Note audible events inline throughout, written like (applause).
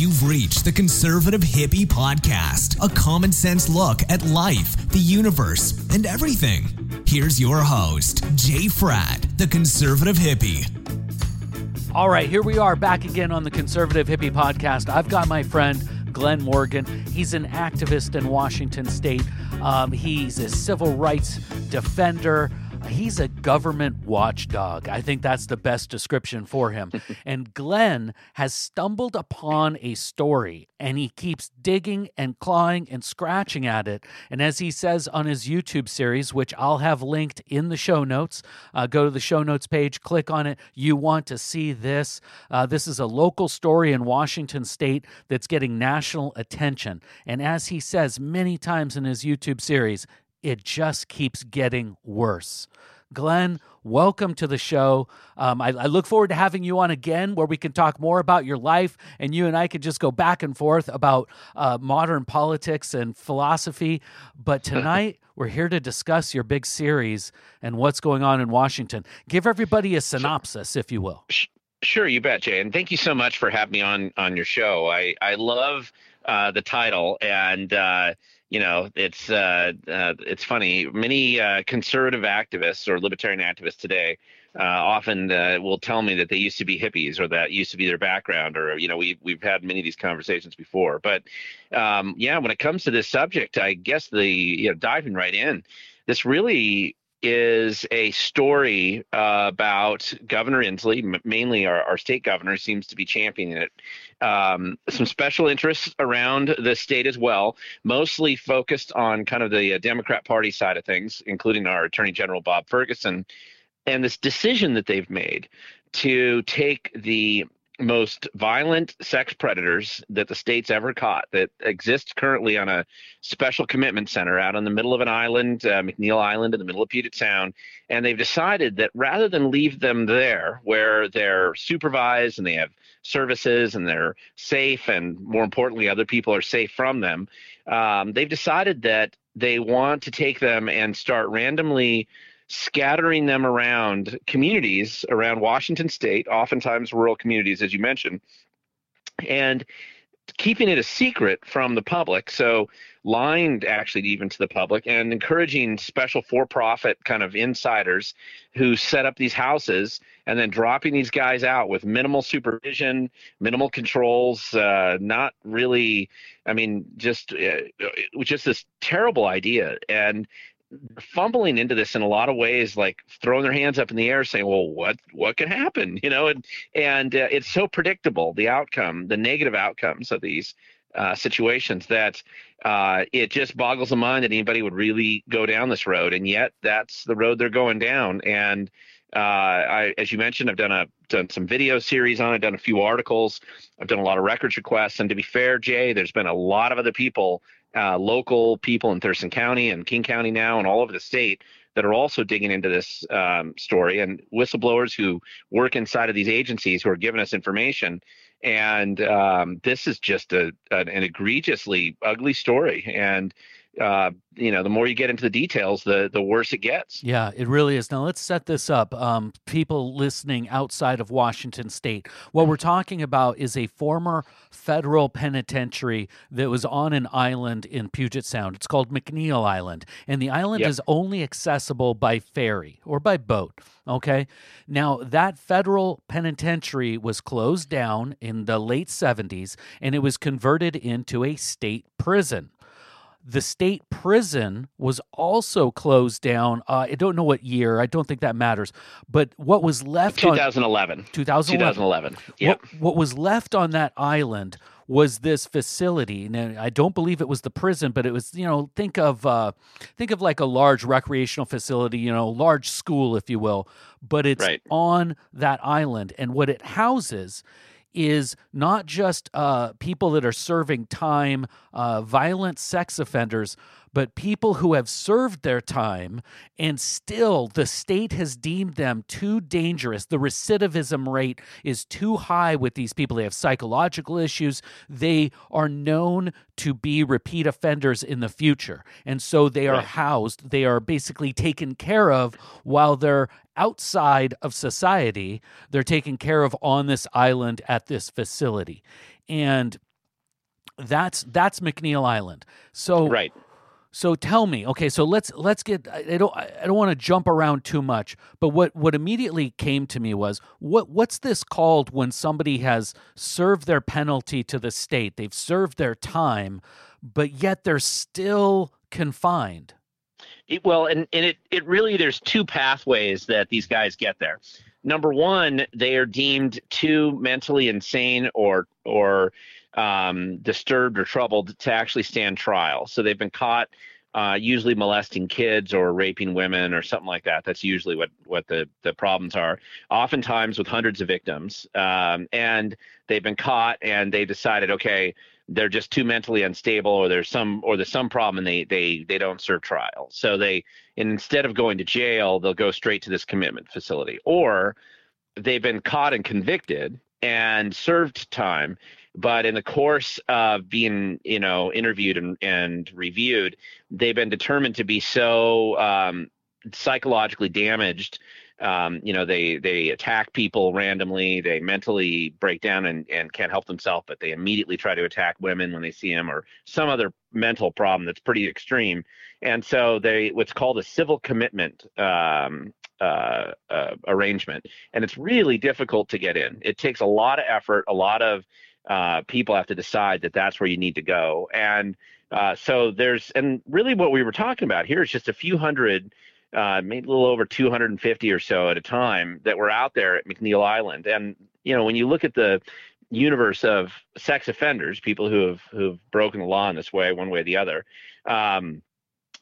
You've reached the Conservative Hippie Podcast, a common sense look at life, the universe, and everything. Here's your host, Jay Fratt, the Conservative Hippie. All right, here we are back again on the Conservative Hippie Podcast. I've got my friend Glenn Morgan. He's an activist in Washington State. Um, he's a civil rights defender. He's a government watchdog. I think that's the best description for him. (laughs) and Glenn has stumbled upon a story and he keeps digging and clawing and scratching at it. And as he says on his YouTube series, which I'll have linked in the show notes, uh, go to the show notes page, click on it. You want to see this. Uh, this is a local story in Washington state that's getting national attention. And as he says many times in his YouTube series, it just keeps getting worse. Glenn, welcome to the show. Um, I, I, look forward to having you on again where we can talk more about your life and you and I could just go back and forth about uh, modern politics and philosophy. But (laughs) tonight, we're here to discuss your big series and what's going on in Washington. Give everybody a synopsis, if you will. Sure, you bet, Jay. And thank you so much for having me on on your show. I, I love uh, the title and uh, you know, it's uh, uh, it's funny. Many uh, conservative activists or libertarian activists today uh, often uh, will tell me that they used to be hippies or that used to be their background, or you know, we we've had many of these conversations before. But um, yeah, when it comes to this subject, I guess the you know diving right in, this really is a story uh, about Governor Inslee, mainly our, our, state governor, seems to be championing it. Um, some special interests around the state as well, mostly focused on kind of the uh, Democrat Party side of things, including our Attorney General Bob Ferguson, and this decision that they've made to take the most violent sex predators that the state's ever caught that exist currently on a special commitment center out in the middle of an island, uh, McNeil Island in the middle of Puget Sound. And they've decided that rather than leave them there where they're supervised and they have services and they're safe, and more importantly, other people are safe from them, um, they've decided that they want to take them and start randomly scattering them around communities around Washington state, oftentimes rural communities, as you mentioned, and keeping it a secret from the public. So, lying actually even to the public and encouraging special for profit kind of insiders who set up these houses and then dropping these guys out with minimal supervision, minimal controls, uh, not really, I mean, just, uh, just this terrible idea. And fumbling into this in a lot of ways, like throwing their hands up in the air, saying, "Well, what what could happen?" (laughs) You know, and and uh, it's so predictable the outcome, the negative outcomes of these uh, situations that uh, it just boggles the mind that anybody would really go down this road, and yet that's the road they're going down. And uh, I, as you mentioned, I've done a done some video series on it, done a few articles, I've done a lot of records requests, and to be fair, Jay, there's been a lot of other people uh, local people in Thurston County and King County now and all over the state that are also digging into this um, story and whistleblowers who work inside of these agencies who are giving us information. And um, this is just a, an, an egregiously ugly story. And uh, you know, the more you get into the details, the the worse it gets. Yeah, it really is. Now let's set this up. Um, people listening outside of Washington State, what we're talking about is a former federal penitentiary that was on an island in Puget Sound. It's called McNeil Island, and the island yep. is only accessible by ferry or by boat. Okay, now that federal penitentiary was closed down in the late '70s, and it was converted into a state prison. The state prison was also closed down. Uh, I don't know what year. I don't think that matters. But what was left 2011. 2011. 2011. Yep. What, what was left on that island was this facility. Now, I don't believe it was the prison, but it was, you know, think of uh, think of like a large recreational facility, you know, large school, if you will. But it's right. on that island, and what it houses is not just uh, people that are serving time, uh, violent sex offenders, but people who have served their time and still the state has deemed them too dangerous. The recidivism rate is too high with these people. They have psychological issues. They are known to be repeat offenders in the future. And so they are right. housed, they are basically taken care of while they're outside of society. They're taken care of on this island at this facility. And That's that's McNeil Island. So right. So tell me, okay, so let's let's get I don't I don't want to jump around too much, but what what immediately came to me was what what's this called when somebody has served their penalty to the state, they've served their time, but yet they're still confined. It, well, and, and it, it really there's two pathways that these guys get there. Number one, they are deemed too mentally insane or or um, disturbed or troubled to actually stand trial. So they've been caught uh, usually molesting kids or raping women or something like that. That's usually what what the the problems are. Oftentimes with hundreds of victims, um, and they've been caught and they decided, okay, they're just too mentally unstable, or there's some or there's some problem, and they they they don't serve trial. So they instead of going to jail, they'll go straight to this commitment facility, or they've been caught and convicted and served time but in the course of being you know interviewed and, and reviewed they've been determined to be so um, psychologically damaged. Um, you know they they attack people randomly they mentally break down and, and can't help themselves but they immediately try to attack women when they see them or some other mental problem that's pretty extreme. And so they what's called a civil commitment um, uh, uh, arrangement. And it's really difficult to get in. It takes a lot of effort a lot of uh, people have to decide that that's where you need to go. And uh, so there's, and really what we were talking about here is just a few hundred, uh, maybe a little over 250 or so at a time that were out there at McNeil Island. And, you know, when you look at the universe of sex offenders, people who have, who've broken the law in this way, one way or the other, um,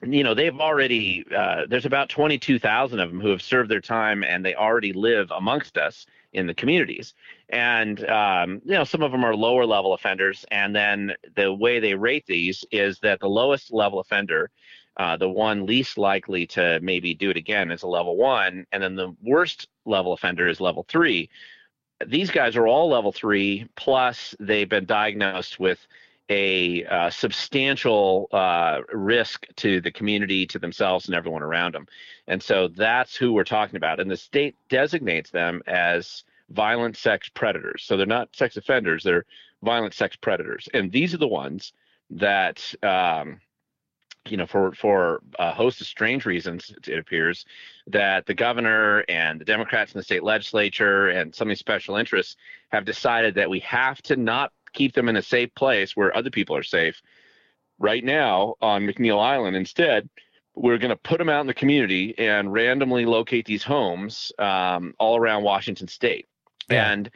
you know they've already uh, there's about 22,000 of them who have served their time and they already live amongst us in the communities. And um, you know, some of them are lower level offenders. And then the way they rate these is that the lowest level offender, uh, the one least likely to maybe do it again, is a level one, and then the worst level offender is level three. These guys are all level three, plus they've been diagnosed with a uh, substantial uh, risk to the community, to themselves, and everyone around them. And so that's who we're talking about. And the state designates them as violent sex predators. So they're not sex offenders, they're violent sex predators. And these are the ones that, um, you know, for for a host of strange reasons, it appears that the governor and the Democrats in the state legislature and some of these special interests have decided that we have to not keep them in a safe place where other people are safe. Right now on McNeil Island, instead, we're going to put them out in the community and randomly locate these homes um, all around Washington State. Yeah. And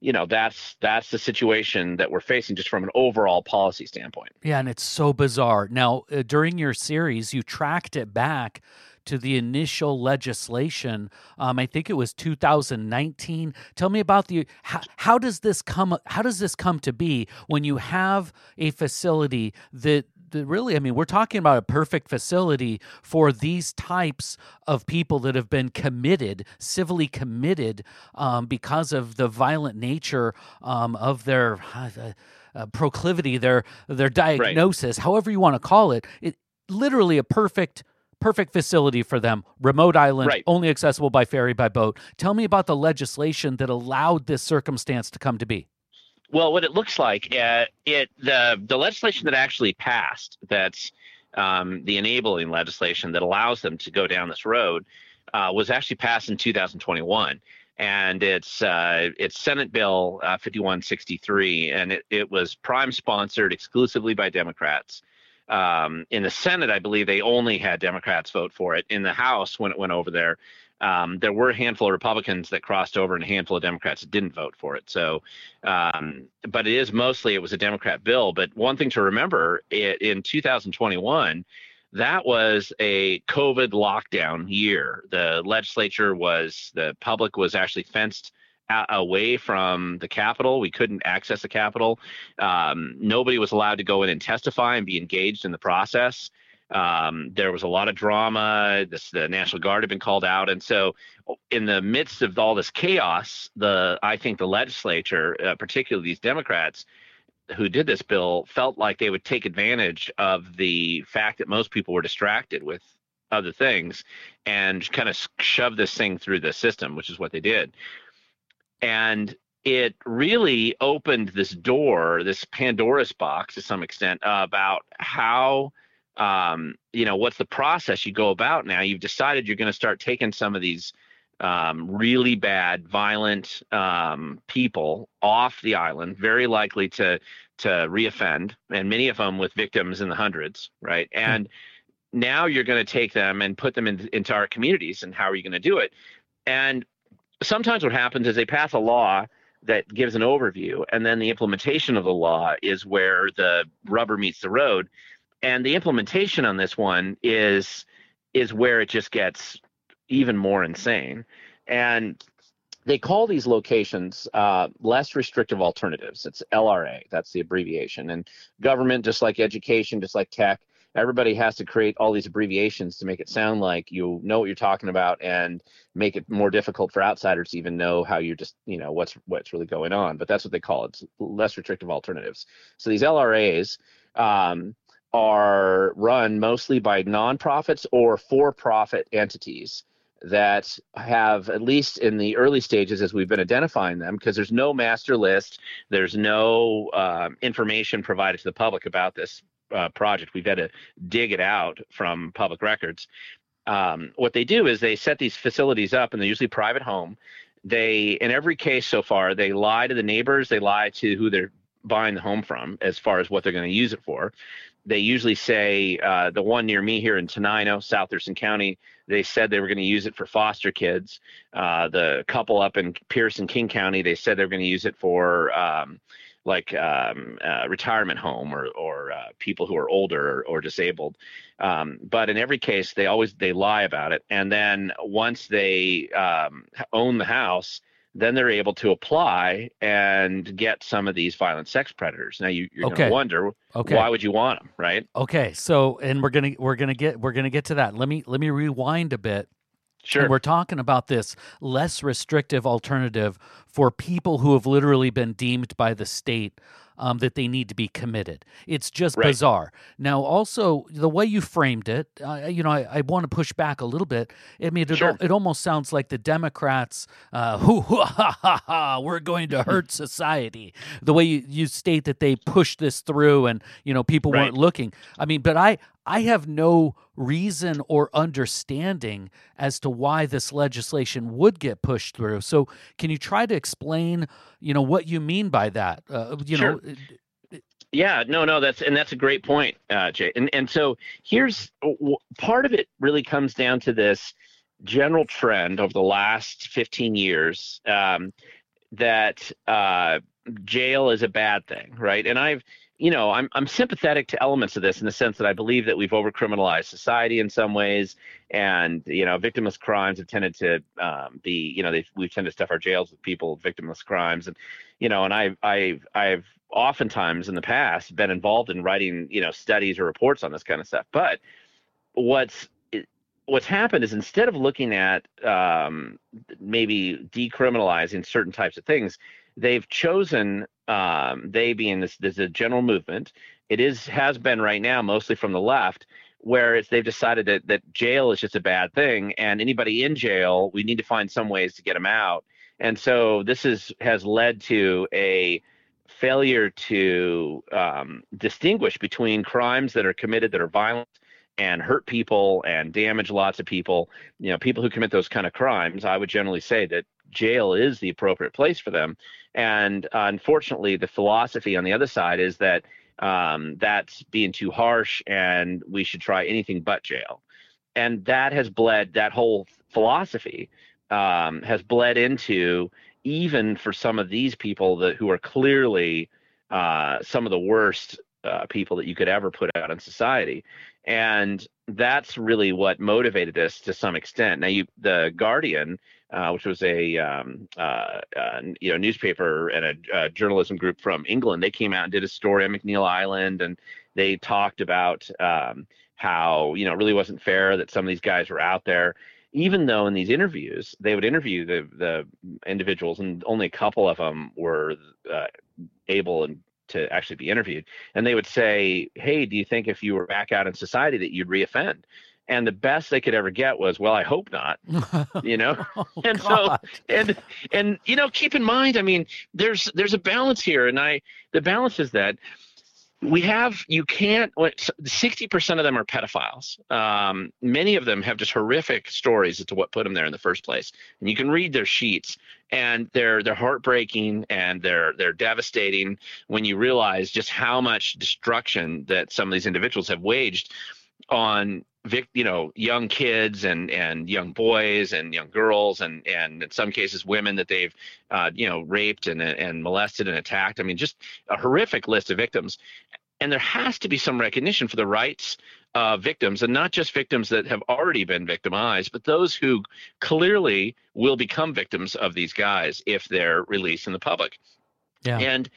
you know that's that's the situation that we're facing just from an overall policy standpoint. Yeah, and it's so bizarre. Now, uh, during your series, you tracked it back to the initial legislation. Um, I think it was 2019. Tell me about the how, how does this come? How does this come to be when you have a facility that really, I mean, we're talking about a perfect facility for these types of people that have been committed, civilly committed, um, because of the violent nature um, of their uh, uh, proclivity, their their diagnosis, right. however you want to call it. It literally a perfect perfect facility for them. Remote island, right. only accessible by ferry by boat. Tell me about the legislation that allowed this circumstance to come to be. Well, what it looks like, uh, it the the legislation that actually passed, that's um, the enabling legislation that allows them to go down this road, uh, was actually passed in 2021 and it's uh, it's Senate Bill uh, 5163, and it, it was prime sponsored exclusively by Democrats. Um, in the Senate, I believe they only had Democrats vote for it. In the House, when it went over there, um, there were a handful of Republicans that crossed over and a handful of Democrats that didn't vote for it. So, um, but it is mostly it was a Democrat bill. But one thing to remember it, in 2021, that was a COVID lockdown year. The legislature was the public was actually fenced away from the Capitol. We couldn't access the Capitol. Um, nobody was allowed to go in and testify and be engaged in the process. Um, there was a lot of drama. This, the National Guard had been called out, and so in the midst of all this chaos, the I think the legislature, uh, particularly these Democrats who did this bill, felt like they would take advantage of the fact that most people were distracted with other things and kind of shove this thing through the system, which is what they did and it really opened this door, this Pandora's box to some extent about how um, you know what's the process you go about now. You've decided you're going to start taking some of these um, really bad, violent um, people off the island, very likely to to reoffend, and many of them with victims in the hundreds, right? Hmm. And mm-hmm. now you're going to take them and put them in, into our communities, and how are you going to do it? And sometimes what happens is they pass a law that gives an overview, and then the implementation of the law is where the rubber meets the road. And the implementation on this one is is where it just gets even more insane. And they call these locations uh, less restrictive alternatives. It's LRA, that's the abbreviation. And government, just like education, just like tech, everybody has to create all these abbreviations to make it sound like you know what you're talking about and make it more difficult for outsiders to even know how you're just you know what's what's really going on. But that's what they call it, less restrictive alternatives. So these LRAs. Um, are run mostly by nonprofits or for-profit entities that have at least in the early stages as we've been identifying them because there's no master list there's no uh, information provided to the public about this uh, project we've had to dig it out from public records. Um, what they do is they set these facilities up and they're usually private home. They in every case so far they lie to the neighbors they lie to who they're buying the home from as far as what they're going to use it for. They usually say uh, the one near me here in Tenino, South Thurston County, they said they were going to use it for foster kids. Uh, the couple up in Pierce and King County, they said they were going to use it for um, like um, uh, retirement home or, or uh, people who are older or, or disabled. Um, but in every case, they always they lie about it. And then once they um, own the house, then they're able to apply and get some of these violent sex predators. Now you, are okay. going to wonder, okay. why would you want them, right? Okay, so and we're gonna we're gonna get we're gonna get to that. Let me let me rewind a bit. Sure. And we're talking about this less restrictive alternative for people who have literally been deemed by the state um, that they need to be committed. It's just right. bizarre. Now, also the way you framed it, uh, you know, I, I want to push back a little bit. I mean, it, sure. it almost sounds like the Democrats, uh, (laughs) who, ha, ha, ha, we're going to hurt (laughs) society. The way you, you state that they pushed this through and, you know, people right. weren't looking. I mean, but I, I have no reason or understanding as to why this legislation would get pushed through. So, can you try to explain, you know, what you mean by that? Uh, you sure. know. Yeah, no, no, that's and that's a great point, uh, Jay. And and so here's part of it really comes down to this general trend over the last 15 years um, that uh, jail is a bad thing, right? And I've you know, I'm I'm sympathetic to elements of this in the sense that I believe that we've overcriminalized society in some ways, and you know, victimless crimes have tended to um, be, you know, they we tend to stuff our jails with people victimless crimes, and you know, and I've I've I've oftentimes in the past been involved in writing, you know, studies or reports on this kind of stuff. But what's what's happened is instead of looking at um, maybe decriminalizing certain types of things, they've chosen um, they being this there's a general movement. It is has been right now mostly from the left where it's they've decided that that jail is just a bad thing and anybody in jail we need to find some ways to get them out. And so this is has led to a failure to um, distinguish between crimes that are committed that are violent and hurt people and damage lots of people you know people who commit those kind of crimes i would generally say that jail is the appropriate place for them. And uh, unfortunately, the philosophy on the other side is that um, that's being too harsh and we should try anything but jail. And that has bled, that whole philosophy um, has bled into even for some of these people that who are clearly uh, some of the worst uh, people that you could ever put out in society. And that's really what motivated us to some extent. Now, you, the Guardian uh, which was a um, uh, uh, you know newspaper and a, journalism group from England. They came out and did a story on McNeil Island, and they talked about um, how you know it really wasn't fair that some of these guys were out there. Even though in these interviews they would interview the the individuals, and only a couple of them were uh, able and to actually be interviewed, and they would say, "Hey, do you think if you were back out in society that you'd reoffend?" and the best they could ever get was, well, I hope not, (laughs) you know. oh, (laughs) and God. so and and you know, keep in mind, I mean, there's there's a balance here, and I the balance is that we have you can't sixty percent of them are pedophiles. Um, many of them have just horrific stories as to what put them there in the first place, and you can read their sheets, and they're they're heartbreaking and they're they're devastating when you realize just how much destruction that some of these individuals have waged on vic, you know, young kids and and young boys and young girls and and in some cases women that they've uh, you know raped and and molested and attacked. I mean, just a horrific list of victims. And there has to be some recognition for the rights of victims, and not just victims that have already been victimized, but those who clearly will become victims of these guys if they're released in the public. Yeah. And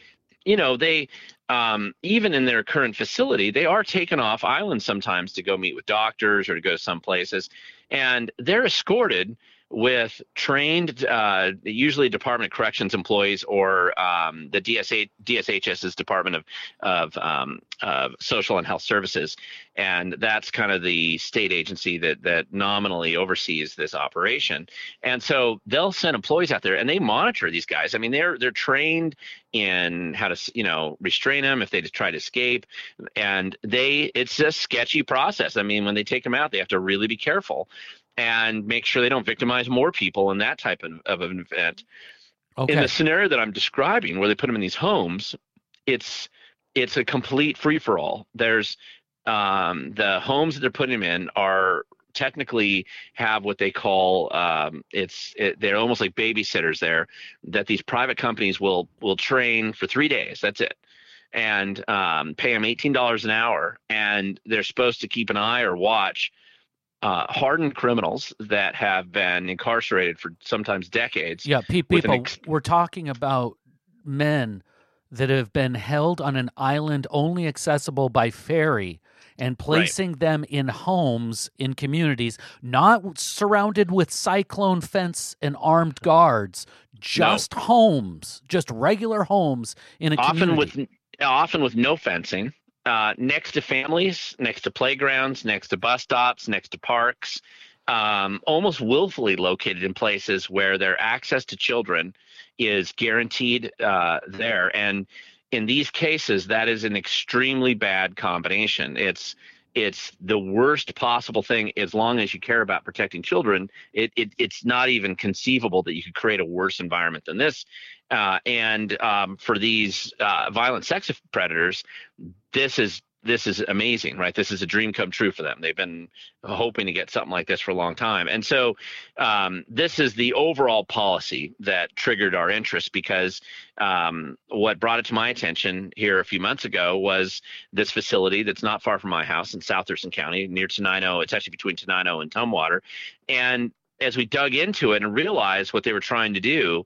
you know, they um, even in their current facility, they are taken off island sometimes to go meet with doctors or to go some places, and they're escorted with trained, uh, usually Department of Corrections employees or um, the DSA, DSHS's Department of of, um, of Social and Health Services, and that's kind of the state agency that that nominally oversees this operation. And so they'll send employees out there, and they monitor these guys. I mean, they're they're trained in how to you know restrain them if they try to escape, and they it's a sketchy process. I mean, when they take them out, they have to really be careful and make sure they don't victimize more people in that type of, of an event. Okay. In the scenario that I'm describing, where they put them in these homes, it's it's a complete free for all. There's um, the homes that they're putting them in are technically have what they call um, it's it, they're almost like babysitters there that these private companies will will train for three days. That's it and um, pay them $18 an hour and they're supposed to keep an eye or watch uh, hardened criminals that have been incarcerated for sometimes decades. Yeah, pe- people, ex- we're talking about men that have been held on an island only accessible by ferry and placing them in homes in communities, not surrounded with cyclone fence and armed guards, just homes, just regular homes in a often community. with often with no fencing, uh, next to families, next to playgrounds, next to bus stops, next to parks, um, almost willfully located in places where their access to children is guaranteed uh, there. And in these cases, that is an extremely bad combination. It's it's the worst possible thing as long as you care about protecting children. It, it it's not even conceivable that you could create a worse environment than this. Uh, and um, for these uh, violent sex predators, this is this is amazing, right? This is a dream come true for them. They've been hoping to get something like this for a long time, and so um, this is the overall policy that triggered our interest because um, what brought it to my attention here a few months ago was this facility that's not far from my house in South Thurston County, near Tenino. It's actually between Tenino and Tumwater, and as we dug into it and realized what they were trying to do,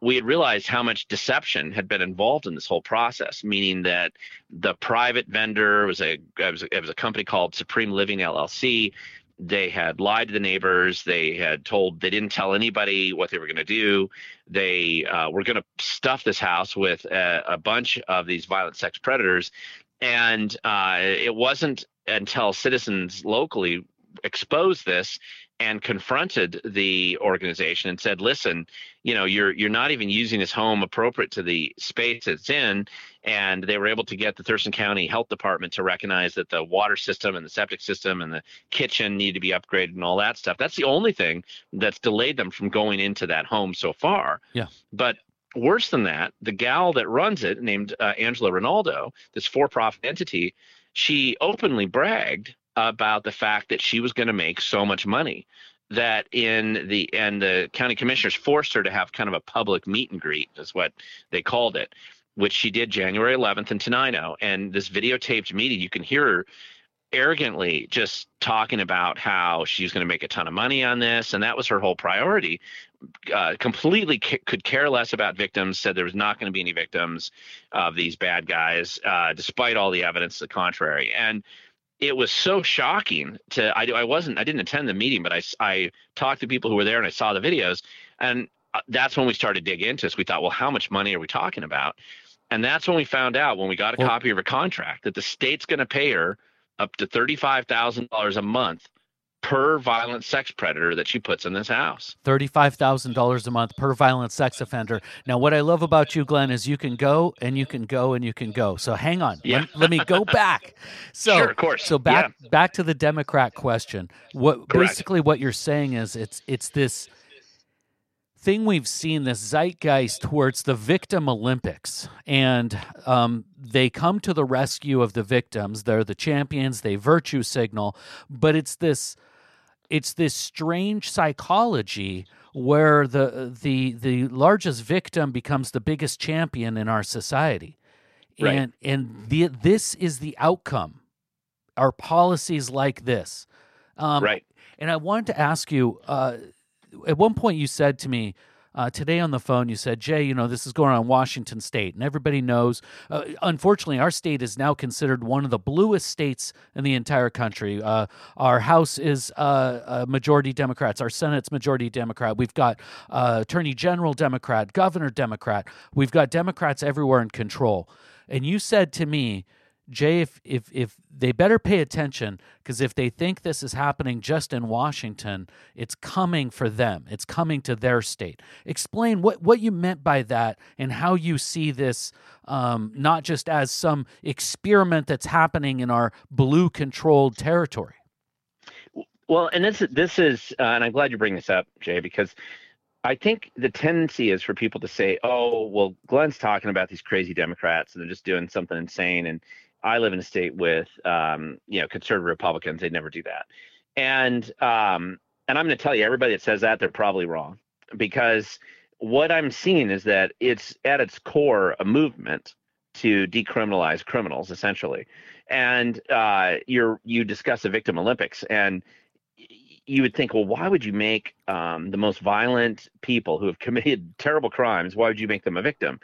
we had realized how much deception had been involved in this whole process, meaning that the private vendor was a it was a, it was a company called Supreme Living LLC. They had lied to the neighbors. They had told they didn't tell anybody what they were going to do. They uh, were going to stuff this house with a, a, bunch of these violent sex predators, and uh, it wasn't until citizens locally exposed this and confronted the organization and said, "Listen, you know, you're you're not even using this home appropriate to the space it's in." And they were able to get the Thurston County Health Department to recognize that the water system and the septic system and the kitchen need to be upgraded and all that stuff. That's the only thing that's delayed them from going into that home so far. Yeah. But worse than that, the gal that runs it, named uh, Angela Ronaldo, this for-profit entity, she openly bragged about the fact that she was going to make so much money that in the and the county commissioners forced her to have kind of a public meet and greet is what they called it which she did january 11th in tenino. And this videotaped meeting you can hear her arrogantly just talking about how she's going to make a ton of money on this and that was her whole priority. Uh, completely c- could care less about victims said there was not going to be any victims of these bad guys uh, despite all the evidence to the contrary. And it was so shocking to I, I wasn't I didn't attend the meeting, but I, I talked to people who were there and I saw the videos, and uh, that's when we started to dig into this. We thought, well, how much money are we talking about? And that's when we found out when we got a Well- copy of her contract that the state's going to pay her up to thirty five thousand dollars a month per violent sex predator that she puts in this house. $35,000 a month per violent sex offender. Now, what I love about you, Glenn, is you can go and you can go and you can go. So hang on. Yeah. Let, let me go (laughs) back. So, Sure, of course. So back Yeah. back to the Democrat question. What Correct. basically what you're saying is it's it's this thing we've seen this zeitgeist towards the victim Olympics, and um, they come to the rescue of the victims. They're the champions. They virtue signal, but it's this it's this strange psychology where the the the largest victim becomes the biggest champion in our society, Right. and and the, this is the outcome. Our policies like this, um, right. and I wanted to ask you. Uh, at one point, you said to me uh, today on the phone, you said, "Jay, you know this is going on in Washington State, and everybody knows. Uh, unfortunately, our state is now considered one of the bluest states in the entire country. Uh, our House is uh, majority Democrats. Our Senate's majority Democrat. We've got uh, Attorney General Democrat, Governor Democrat. We've got Democrats everywhere in control." And you said to me. Jay, if if if they better pay attention, because if they think this is happening just in Washington, it's coming for them. It's coming to their state. Explain what what you meant by that and how you see this, um, not just as some experiment that's happening in our blue controlled territory. Well, and this this is, uh, and I'm glad you bring this up, Jay, because I think the tendency is for people to say, "Oh, well, Glenn's talking about these crazy Democrats and they're just doing something insane." And I live in a state with, um, you know, conservative Republicans. They never do that. And um, and I'm going to tell you, everybody that says that, they're probably wrong, because what I'm seeing is that it's at its core a movement to decriminalize criminals, essentially. And uh, you're you discuss the Victim Olympics, and you would think, well, why would you make um, the most violent people who have committed (laughs) terrible crimes? Why would you make them a victim?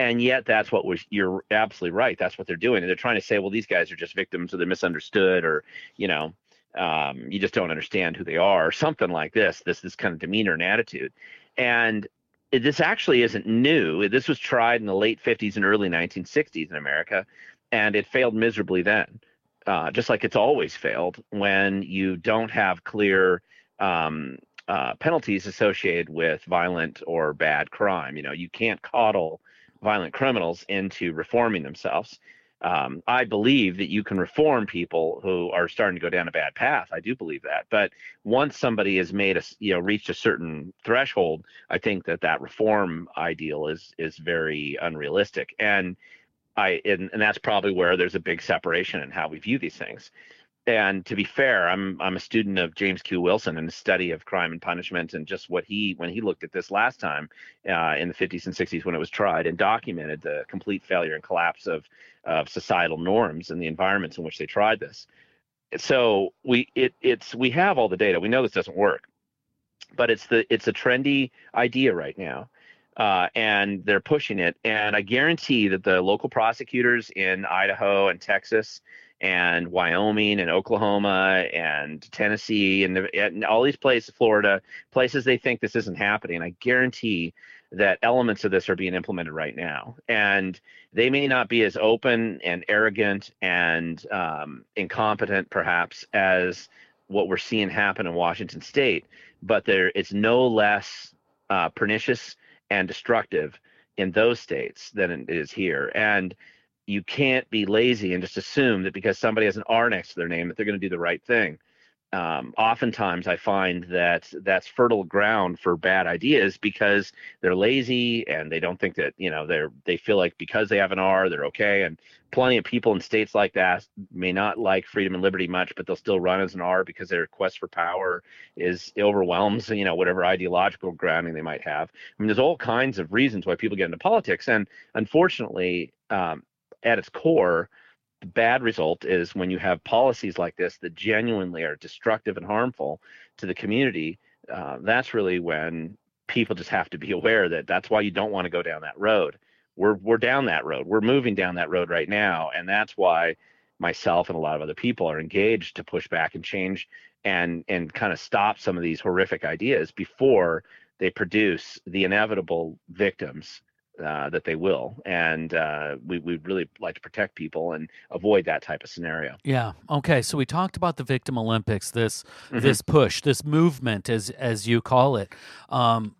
And yet, that's what was. You're absolutely right. That's what they're doing, and they're trying to say, well, these guys are just victims, or they're misunderstood, or you know, um, you just don't understand who they are, or something like this. This this kind of demeanor and attitude, and this actually isn't new. This was tried in the late 50s and early 1960s in America, and it failed miserably then uh, just like it's always failed when you don't have clear um, uh, penalties associated with violent or bad crime. You know, you can't coddle violent criminals into reforming themselves. Um, I believe that you can reform people who are starting to go down a bad path. I do believe that. But once somebody has made a, you know, reached a certain threshold, I think that that reform ideal is is very unrealistic. And I and, and that's probably where there's a big separation in how we view these things. And to be fair, I'm I'm a student of James Q. Wilson and the study of crime and punishment and just what he when he looked at this last time uh, in the 50s and 60s when it was tried and documented the complete failure and collapse of of societal norms and the environments in which they tried this. So we it it's we have all the data. We know this doesn't work, but it's the it's a trendy idea right now uh, and they're pushing it. And I guarantee that the local prosecutors in Idaho and Texas and Wyoming and Oklahoma and Tennessee and, and all these places, Florida, places they think this isn't happening. I guarantee that elements of this are being implemented right now. And they may not be as open and arrogant and um, incompetent, perhaps, as what we're seeing happen in Washington State, but there it's no less uh, pernicious and destructive in those states than it is here. And you can't be lazy and just assume that because somebody has an R next to their name that they're going to do the right thing. Um, oftentimes, I find that that's fertile ground for bad ideas because they're lazy and they don't think that you know they're they feel like because they have an R they're okay. And plenty of people in states like that may not like freedom and liberty much, but they'll still run as an R because their quest for power is overwhelms you know whatever ideological grounding they might have. I mean, there's all kinds of reasons why people get into politics, and unfortunately, um, at its core, the bad result is when you have policies like this that genuinely are destructive and harmful to the community. Uh, that's really when people just have to be (laughs) aware that that's why you don't want to go down that road. We're we're down that road. We're moving down that road right now, and that's why myself and a lot of other people are engaged to push back and change and and kind of stop some of these horrific ideas before they produce the inevitable victims uh, that they will, and uh, we we really like to protect people and avoid that type of scenario. Yeah. Okay. So we talked about the Victim Olympics. This mm-hmm. this push, this movement, as as you call it. Um,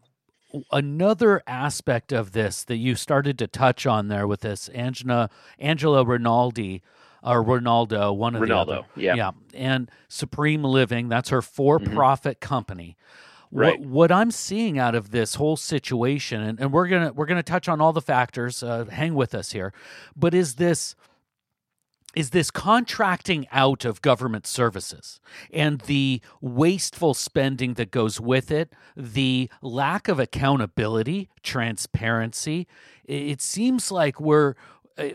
another aspect of this that you started to touch on there with this Angela Angela Rinaldi or Ronaldo, one of Ronaldo, the other. yeah, yeah, and Supreme Living. That's her for-profit mm-hmm. company. Right. What, what, I'm seeing out of this whole situation, and, and we're gonna we're gonna touch on all the factors. Uh, hang with us here, but is this is this contracting out of government services and the wasteful spending that goes with it, the lack of accountability, transparency. It seems like we're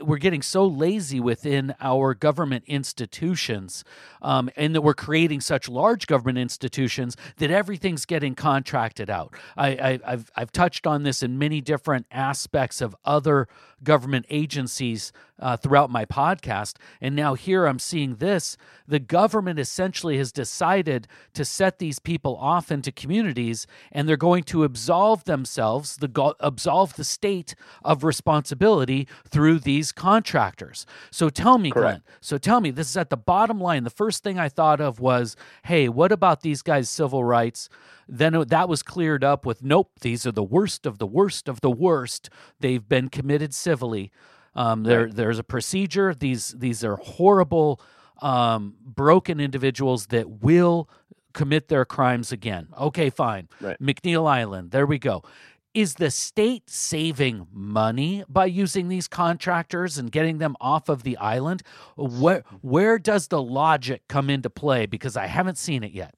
we're getting so lazy within our government institutions um, and that we're creating such large government institutions that everything's getting contracted out. I, have I've touched on this in many different aspects of other government agencies uh, throughout my podcast. And now here I'm seeing this. The government essentially has decided to set these people off into communities and they're going to absolve themselves, the absolve the state of responsibility through these contractors. So tell me, Correct. Glenn. So tell me, this is at the bottom line. The first thing I thought of was, hey, what about these guys' civil rights? Then that was cleared up with, nope, these are the worst of the worst of the worst. They've been committed civilly. Um, there, there's a procedure. These, these are horrible, um, broken individuals that will commit their crimes again. Okay, fine. Right. McNeil Island. There we go. Is the state saving money by using these contractors and getting them off of the island? Where where does the logic come into play? Because I haven't seen it yet.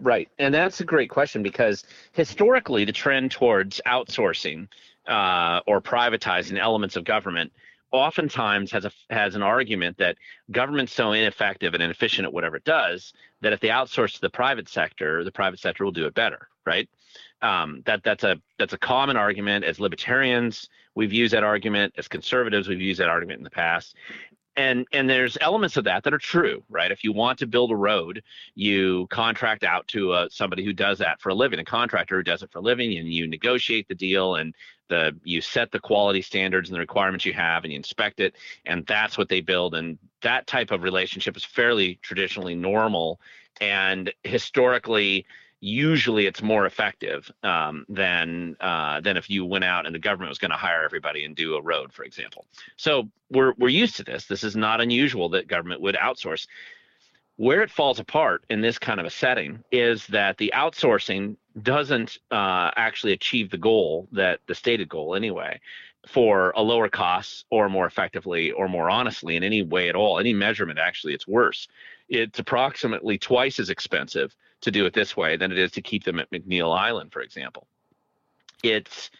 Right, and that's a great question because historically the trend towards outsourcing uh, or privatizing elements of government oftentimes has a has an argument that government's so ineffective and inefficient at whatever it does that if they outsource to the private sector, the private sector will do it better, right? Um, that that's a that's a common argument. As libertarians, we've used that argument. As conservatives, we've used that argument in the past. And and there's elements of that that are true, right? If you want to build a road, you contract out to uh, somebody who does that for a living, a contractor who does it for a living, and you negotiate the deal and the you set the quality standards and the requirements you have and you inspect it and that's what they build and that type of relationship is fairly traditionally normal and historically usually it's more effective um, than uh, than if you went out and the government was going to hire everybody and do a road, for example. So we're we're used to this. This is not unusual that government would outsource. Where it falls apart in this kind of a setting is that the outsourcing doesn't uh, actually achieve the goal that the stated goal anyway for a lower cost or more effectively or more honestly in any way at all any measurement actually it's worse it's approximately twice as expensive to do it this way than it is to keep them at mcneil island for example it's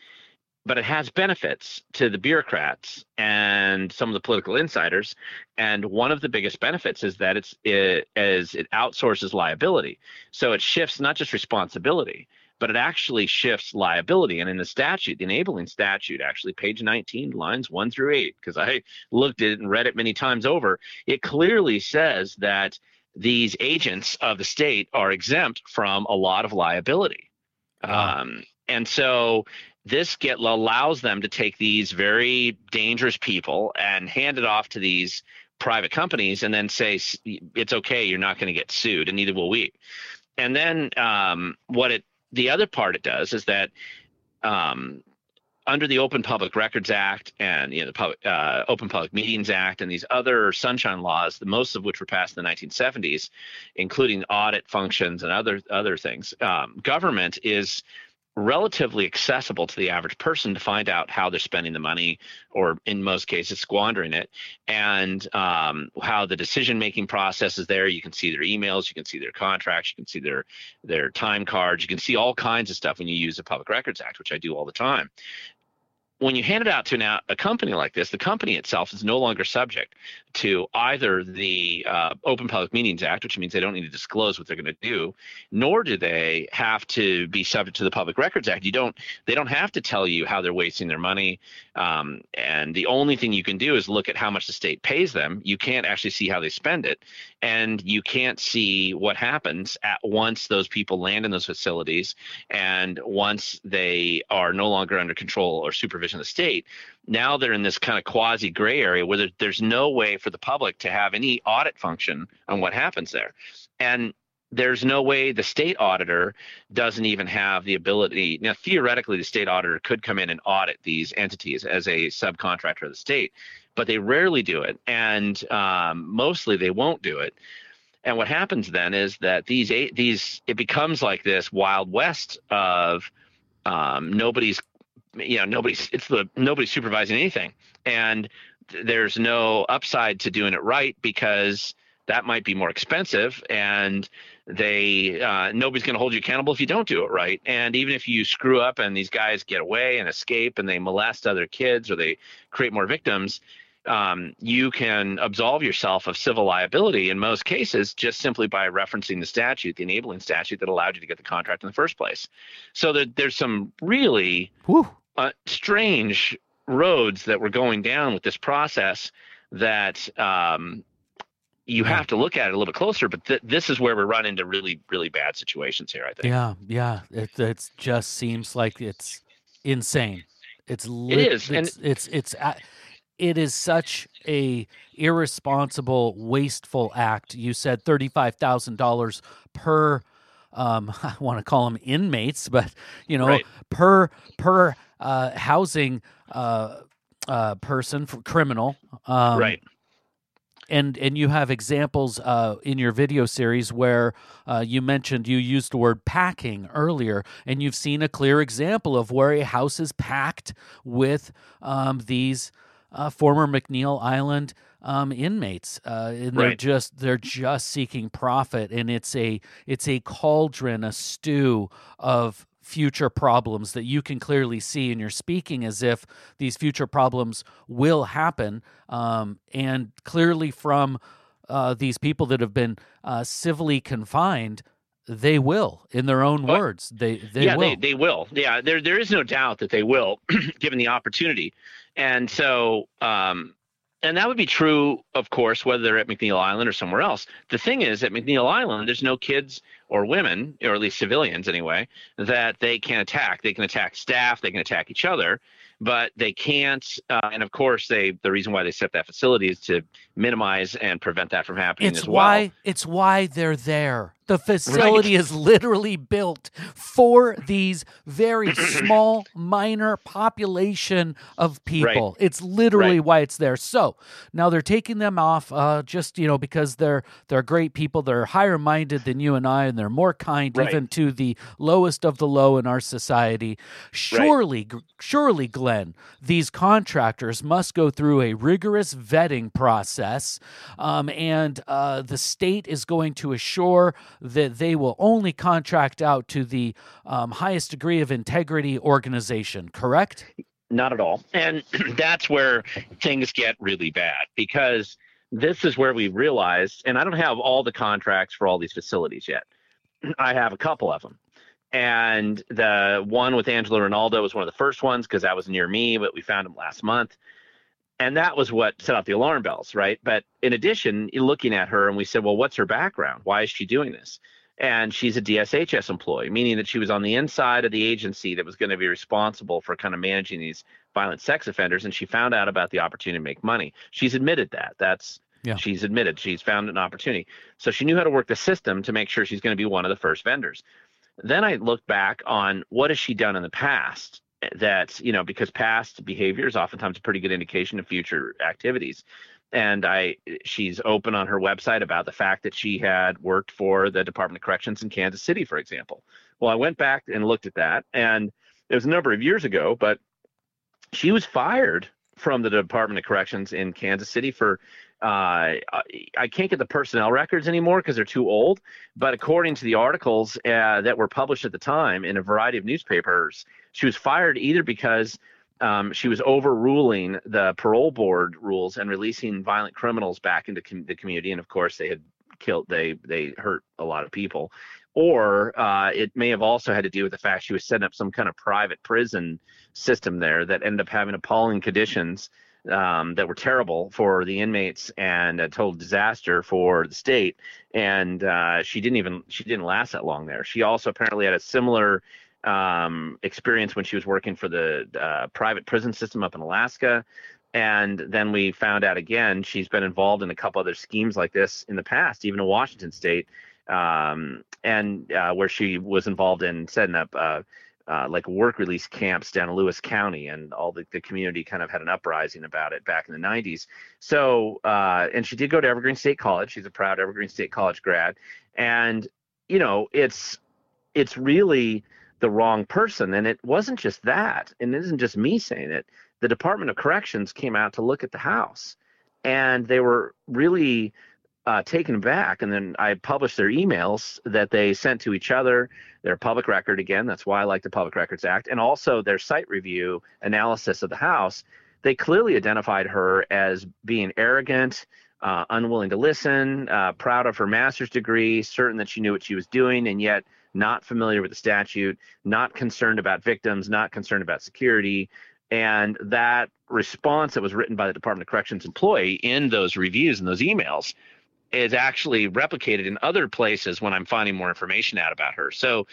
but it has benefits to the bureaucrats and some of the political insiders. And one of the biggest benefits is that it's it, as it outsources liability. So it shifts not just responsibility, but it actually shifts liability. And in the statute, the enabling statute, actually page 19, lines one through eight, because I looked at it and read it many times over, it clearly says that these agents of the state are exempt from a lot of liability. Um, and so this get allows them to take these very dangerous people and hand it off to these private companies and then say it's okay you're not going to get sued and neither will we and then um, what it the other part it does is that um, under the Open Public Records Act and you know, the public, uh, Open Public Meetings Act and these other sunshine laws, the most of which were passed in the 1970s, including audit functions and other other things, um, government is relatively accessible to the average person to find out how they're spending the money or in most cases squandering it. And um, how the decision making process is there. You can see their emails you can see their contracts you can see their their time cards you can see all kinds of stuff when you use the public records act which i do all the time when you hand it out to a company like this, the company itself is no longer subject to either the uh, Open Public Meetings Act, which means they don't need to disclose what they're going to do, nor do they have to be subject to the Public Records Act. You don't. They don't have to tell you how they're wasting their money, um, and the only thing you can do is look at how much the state pays them. You can't actually see how they spend it, and you can't see what happens at once those people land in those facilities, and once they are no longer under control or supervision supervision of the state. Now they're in this kind of quasi gray area where there, there's no way for the public to have any audit function on what happens there. And there's no way the state auditor doesn't even have the ability. Now, theoretically, the state auditor could come in and audit these entities as a subcontractor of the state, but they rarely do it. And um, mostly they won't do it. And what happens then is that these these it becomes like this wild west of um, nobody's you know nobody's it's the nobody's supervising anything, and there's no upside to doing it right because that might be more expensive and they uh, nobody's going to hold you accountable if you don't do it right. And even if you screw up and these guys get away and escape and they molest other kids or they create more victims um, you can absolve yourself of civil liability in most cases just simply by referencing the statute, the enabling statute that allowed you to get the contract in the first place. So there, there's some really uh, strange roads that we're going down with this process that um, you have to look at it a little bit closer. But th- this is where we run into really, really bad situations here. I think. Yeah, yeah. It it just seems like it's insane. It's lit- it is, it's, and it's it's. it's uh, it is such a irresponsible, wasteful act. You said thirty-five thousand dollars per. Um, (laughs) I want to call them inmates, but you know, right. per per uh, housing uh, uh, person for criminal. Um, right and and you have examples uh, in your video series where uh, you mentioned you used the word packing earlier, and you've seen a clear example of where a house is packed with um, these uh, former McNeil Island um, inmates, uh, and they're right. just they're just seeking profit, and it's a it's a cauldron, a stew of future problems that you can clearly see, and you're speaking as if these future problems will happen, um, and clearly from uh, these people that have been uh, civilly confined they will in their own words they they yeah, will they, they will yeah there there is no doubt that they will (clears throat) given the opportunity and so, um, and that would be true, of course, whether they're at McNeil Island or somewhere else. The thing is, at McNeil Island, there's no kids or women, or at least civilians anyway, that they can attack. They can attack staff, they can attack each other, but they can't. Uh, and of course, they the reason why they set that facility is to minimize and prevent that from happening it's why, well. It's why they're there. The facility right. is literally built for these very (coughs) small, minor population of people. Right. It's literally right. why it's there. So now they're taking them off, uh, just you know, because they're they're great people. They're higher minded than you and I, and they're more kind even to the lowest of the low in our society. Surely, surely, Glenn, these contractors must go through a rigorous vetting process, um, and uh, the state is going to assure that they will only contract out to the um, highest degree of integrity organization, correct? Not at all. And (clears throat) that's where things get really bad because this is where we realized, and I don't have all the contracts for all these facilities yet. (clears throat) I have a couple of them. And the one with Angela Rinaldo was one of the first ones because that was near me, but we found him last month and that was what set off the alarm bells, right? But in addition, looking at her, and we said, well, what's her background? Why is she doing this? And she's a DSHS employee, meaning that she was on the inside of the agency that was going to be responsible for kind of managing these violent sex offenders. And she found out about the opportunity to make money. She's admitted that. That's yeah. she's admitted she's found an opportunity. So she knew how to work the system to make sure she's going to be one of the first vendors. Then I looked back on what has she done in the past that you know because past behavior is oftentimes a pretty good indication of future activities. And i she's open on her website about the fact that she had worked for the department of corrections in kansas city for example. Well i went back and looked at that and it was a number of years ago but she was fired from the department of corrections in kansas city for uh, I can't get the personnel records anymore because they're too old. But according to the articles uh, that were published at the time in a variety of newspapers, she was fired either because um, she was overruling the parole board rules and releasing violent criminals back into com- the community, and of course they had killed they they hurt a lot of people, or uh, it may have also had to do with the fact she was setting up some kind of private prison system there that ended up having appalling conditions um, that were terrible for the inmates and a total disaster for the state. And uh, she didn't even she didn't last that long there. She also apparently had a similar um, experience when she was working for the uh, private prison system up in Alaska. And then we found out again she's been involved in a couple other schemes like this in the past, even in Washington State, um, and uh, where she was involved in setting up uh, like work release camps down in Lewis County, and all the, the community kind of had an uprising about it back in the 90s. So, uh, and she did go to Evergreen State College. She's a proud Evergreen State College grad, and you know, it's it's really the wrong person. And it wasn't just that, and it isn't just me saying it. The Department of Corrections came out to look at the house, and they were really uh, taken back. And then I published their emails that they sent to each other, their public record again. That's why I like the Public Records Act, and also their site review analysis of the house. They clearly identified her as being arrogant, uh, unwilling to listen, uh, proud of her master's degree, certain that she knew what she was doing, and yet not familiar with the statute, not concerned about victims, not concerned about security. And that response that was written by the Department of Corrections employee in those reviews and those emails is actually replicated in other places when I'm finding more information out about her. So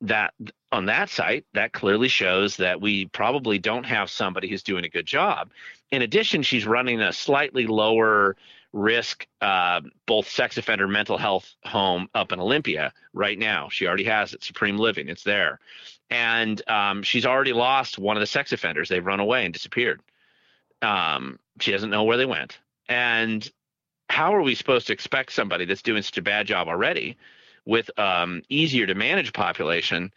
that on that site, that clearly shows that we probably don't have somebody who's doing a good job. In addition, she's running a slightly lower risk uh, both sex offender mental health home up in Olympia right now. She already has it, Supreme Living. It's there, and um, she's already lost one of the sex offenders. They've run away and disappeared. Um, she doesn't know where they went, and how are we supposed to expect somebody that's doing such a bad job already, with um, easier to manage population?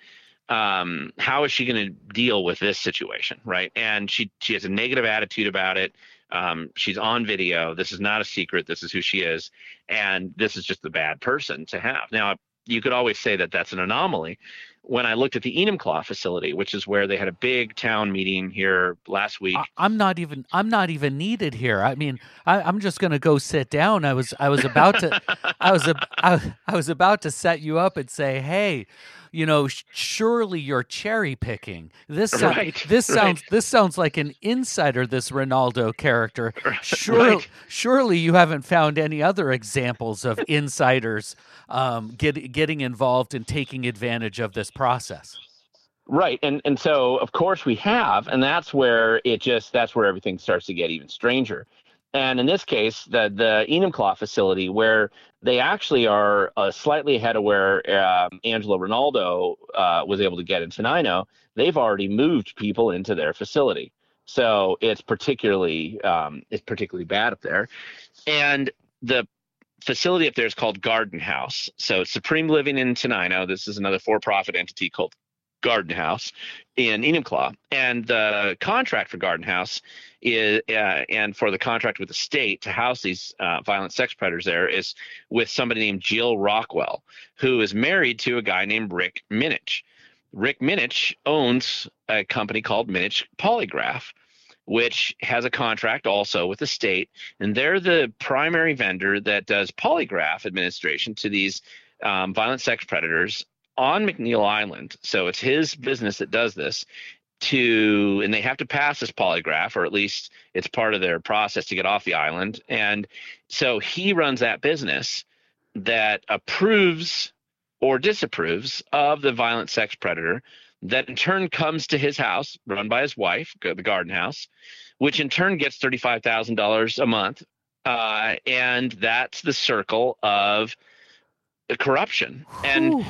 Um, how is she going to deal with this situation, right? And she she has a negative attitude about it. Um, she's on video. This is not a secret. This is who she is, and this is just a bad person to have. Now, you could always say that that's an anomaly. When I looked at the Enumclaw facility, which is where they had a big town meeting here last week, I, am not even I'm not even needed here. I mean, I, am just going to go sit down. I was I was about to I was a, (laughs) I, I was about to set you up and say, hey you know, surely you're cherry picking. This (laughs) so- right, this right. sounds this sounds like an insider. This Rinaldo character. Surely, (laughs) right. surely you haven't found any other examples of (laughs) insiders um, get, getting involved and taking advantage of this process. Right. And and so of course we have, and that's where it just that's where everything starts to get even stranger. And in this case, the the Enumclaw facility, where they actually are uh, slightly ahead of where um, Angela Rinaldo uh, was able to get in Tenino, they've already moved people into their facility. So it's particularly um, it's particularly bad up there. And the facility up there is called Garden House. So Supreme Living in Tenino. This is another for-profit entity called Garden House in Enumclaw. And the contract for Garden House is, uh, and for the contract with the state to house these uh, violent sex predators there is with somebody named Jill Rockwell, who is married to a guy named Rick Minich. Rick Minich owns a company called Minich Polygraph, which has a contract also with the state, and they're the primary vendor that does polygraph administration to these um, violent sex predators on McNeil Island. So it's his business that does this to and they have to pass this polygraph or at least it's part of their process to get off the island. And so he runs that business that approves or disapproves of the violent sex predator that in turn comes to his house run by his wife the garden house which in turn gets $35000 a month. Uh, and that's the circle of corruption. And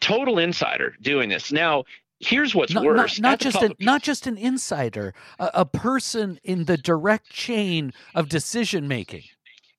total insider doing this now here's what's not, worse. Not, not just public... a, not just an insider, a, a person in the direct chain of decision making.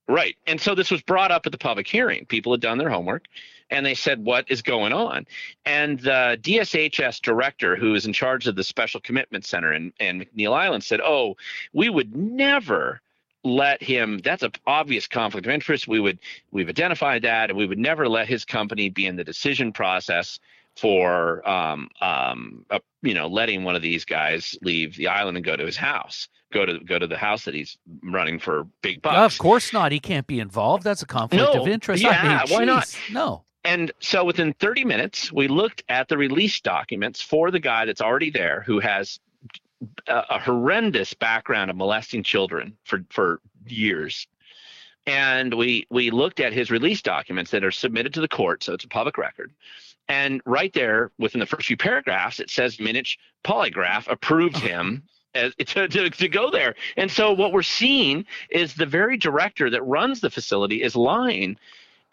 Right. And so this was brought up at the public hearing. People had done their homework and they said, What is going on? And the DSHS director, who is in charge of the Special Commitment Center in, in McNeil Island, said, Oh, we would never let him that's an obvious conflict of interest. We would we've identified that and we would never let his company be in the decision process for um, um, uh, you know letting one of these guys leave the island and go to his house go to go to the house that he's running for big bucks. of course not. He can't be involved. That's a conflict no, of interest. Yeah, I mean, why not? no. And so within 30 minutes we looked at the release documents for the guy that's already there who has a, a horrendous background of molesting children for for years and we we looked at his release documents that are submitted to the court so it's a public record And right there, within the first few paragraphs, it says Minich Polygraph approved uh-huh. him as, (laughs) to, to, to go there. And so what we're seeing is the very director that runs the facility is lying.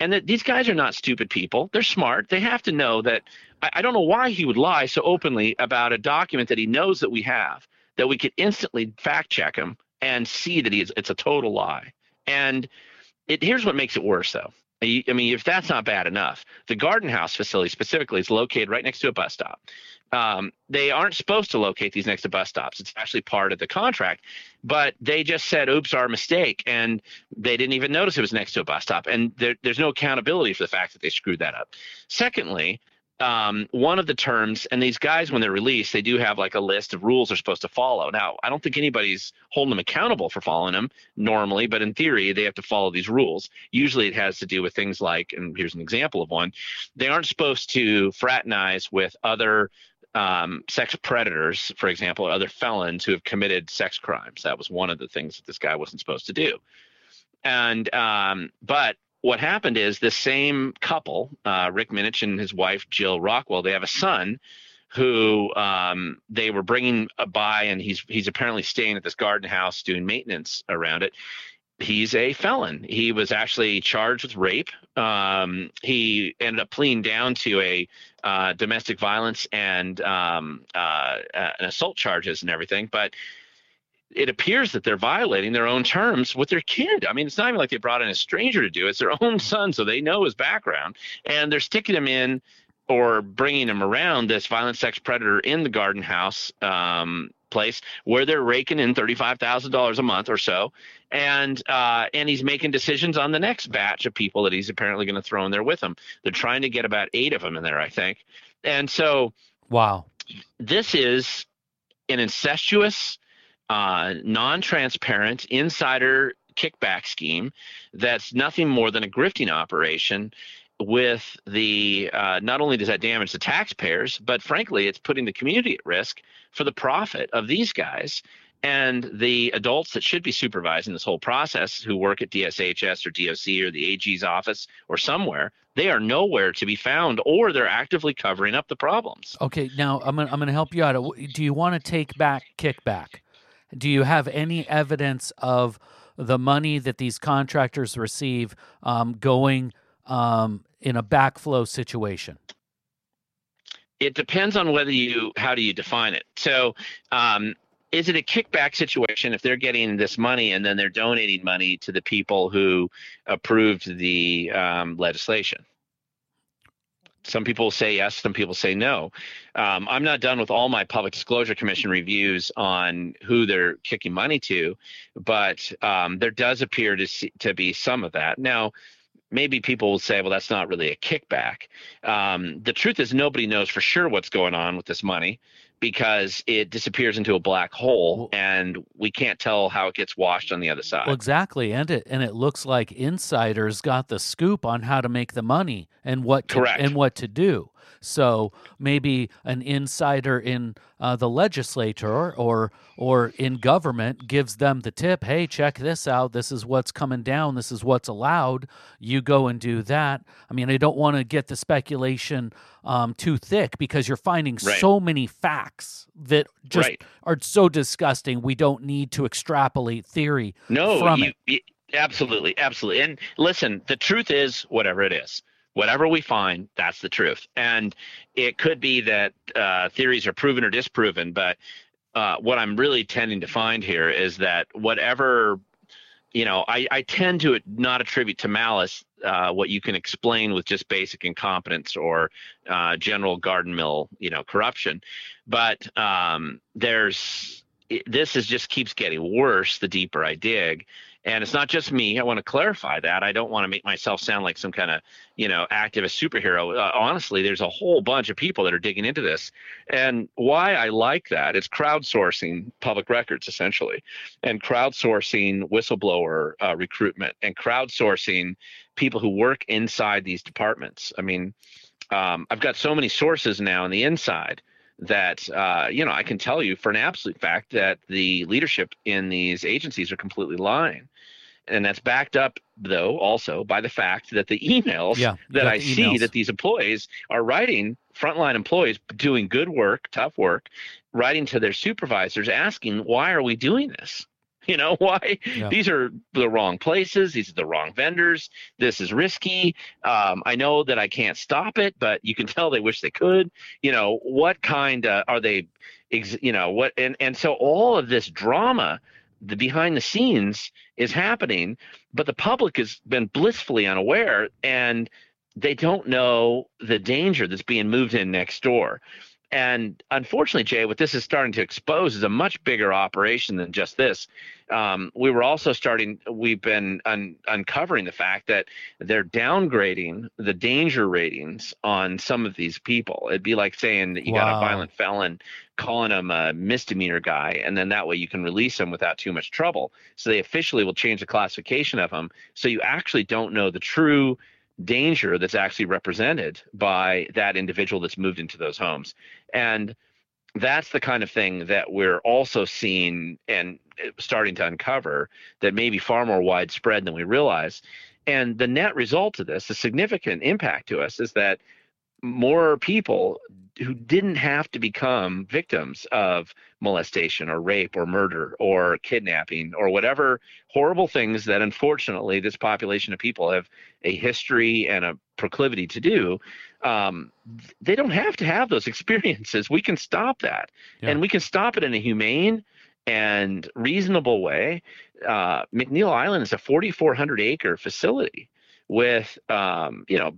And that these guys are not stupid people. They're smart. They have to know that. I, I don't know why he would lie so openly about a document that he knows that we have, that we could instantly fact check him and see that he's, it's a total lie. And it, here's what makes it worse, though. I mean, if that's not bad enough, the Garden House facility specifically is located right next to a bus stop. Um, they aren't supposed to locate these next to bus stops. It's actually part of the contract, but they just said, "Oops, our mistake," and they didn't even notice it was next to a bus stop. And there, there's no accountability for the fact that they screwed that up. Secondly, um, one of the terms, and these guys, when they're released, they do have like a list of rules they're supposed to follow. Now, I don't think anybody's holding them accountable for following them normally, but in theory, they have to follow these rules. Usually it has to do with things like, and here's an example of one they aren't supposed to fraternize with other um, sex predators, for example, or other felons who have committed sex crimes. That was one of the things that this guy wasn't supposed to do. And, um, but what happened is this same couple, uh, Rick Minich and his wife Jill Rockwell, they have a son who um, they were bringing by, and he's he's apparently staying at this garden house doing maintenance around it. He's a felon. He was actually charged with rape. Um, he ended up pleading down to a uh, domestic violence and um, uh, uh, assault charges and everything, but it appears that they're violating their own terms with their kid. I mean, it's not even like they brought in a stranger to do it. It's their (laughs) own son, so they know his background. And they're sticking him in or bringing him around this violent sex predator in the garden house um, place where they're raking in $35,000 a month or so. And uh, and he's making decisions on the next batch of people that he's apparently going to throw in there with him. They're trying to get about eight of them in there, I think. And so, wow, this is an incestuous uh, non-transparent insider kickback scheme that's nothing more than a grifting operation with the uh, not only does that damage the taxpayers but frankly it's putting the community at risk for the profit of these guys and the adults that should be supervising this whole process who work at DSHS or DOC or the AG's office or somewhere. They are nowhere to be found or they're actively covering up the problems. Okay now i'm gonna, I'm gonna help you out. Do you want to take back kickback do you have any evidence of the money that these contractors receive um, going um, in a backflow situation? It depends on whether you how do you define it. So, um, is it a kickback situation if they're getting this money and then they're donating money to the people who approved the um, legislation? Some people say yes, some people say no. Um, I'm not done with all my public disclosure commission reviews on who they're kicking money to, but um, there does appear to see, to be some of that. Now, maybe people will say, well, that's not really a kickback. Um, the truth is, nobody knows for sure what's going on with this money because it disappears into a black hole and we can't tell how it gets washed on the other side. Well, exactly. And it and it looks like insiders got the scoop on how to make the money and what to, Correct. and what to do. So maybe an insider in uh, the legislature or or in government gives them the tip. Hey, check this out. This is what's coming down. This is what's allowed. You go and do that. I mean, I don't want to get the speculation um, too thick because you're finding right. so many facts that just right. are so disgusting. We don't need to extrapolate theory no, from you, it. You, absolutely, absolutely. And listen, the truth is whatever it is whatever we find, that's the truth. And it could be that uh, theories are proven or disproven, but uh, what I'm really tending to find here is that whatever, you know, I, I tend to not attribute to malice uh, what you can explain with just basic incompetence or uh, general garden mill, you know, corruption. But um, there's this is just keeps getting worse the deeper I dig. And it's not just me. I want to clarify that. I don't want to make myself sound like some kind of, you know, activist superhero. Uh, honestly, there's a whole bunch of people that are digging into this. And why I like that, it's crowdsourcing public records essentially, and crowdsourcing whistleblower uh, recruitment, and crowdsourcing people who work inside these departments. I mean, um, I've got so many sources now on the inside that uh, you know I can tell you for an absolute fact that the leadership in these agencies are completely lying. and that's backed up though also by the fact that the (laughs) emails Yeah, that I the see that these employees are writing, frontline employees doing good work, tough work, writing to their supervisors asking, why are we doing this? (laughs) You know, why? Yeah. These are the wrong places. These are the wrong vendors. This is risky. Um, I know that I can't stop it, but you can (laughs) tell they wish they could. You know, what kind uh, are they? Ex- you know, what? And and so all of this drama, the behind the scenes is happening, but the public has been blissfully unaware, and they don't know the danger that's being moved in next door. And unfortunately, Jay, what this is starting to expose is a much bigger operation than just this. Um, we were also starting, we've been un- uncovering the fact that they're downgrading the danger ratings on some of these people. It'd be like saying that you got a violent felon, calling him a misdemeanor guy, and then that way you can release him without too much trouble. So they officially will change the classification of him. So you actually don't know the true danger that's actually represented by that individual that's moved into those homes. And that's the kind of thing that we're also seeing and uh, starting to uncover that may be far more widespread than we realize. And the net result of this, the significant impact to us, is that more people who didn't have to become victims of molestation or rape or murder or kidnapping or whatever horrible things that unfortunately this population of people have a history and a proclivity to do um, they don't have to have those (laughs) experiences. We can stop that. Yeah. and we can stop it in a humane and reasonable way. Uh, mcneil island is a 4400 acre facility with um, you know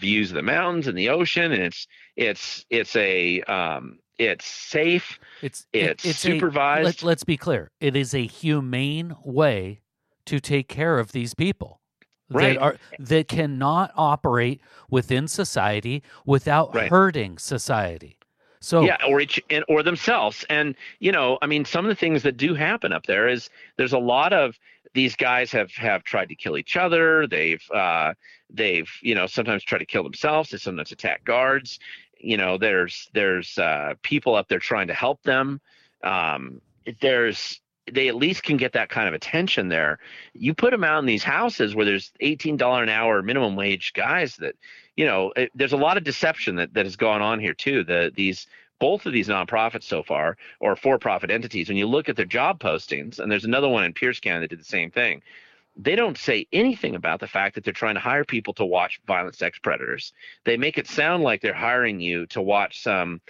views of the mountains and the ocean and it's it's it's a um, it's safe It's it- it's, it's a- supervised let, let's be clear. It is a humane way to take care of these people Right. that are that cannot operate within society without Right. hurting society. So yeah or each and, or themselves and you know i mean some of the things that do happen up there is there's a lot of these guys have have tried to kill each other. They've uh they've you know sometimes tried to kill themselves. They sometimes attack guards. You know there's there's uh people up there trying to help them. Um there's they at least can get that kind of attention there. You put them out in these houses where there's $18 an hour minimum wage guys that you know it, there's a lot of deception that, that has gone on here too. The these both of these nonprofits so far or for-profit entities when you look at their job postings and there's another one in pierce county that did the same thing they don't say anything about the fact that they're trying to hire people to watch violent sex predators. They make it sound like they're hiring you to watch some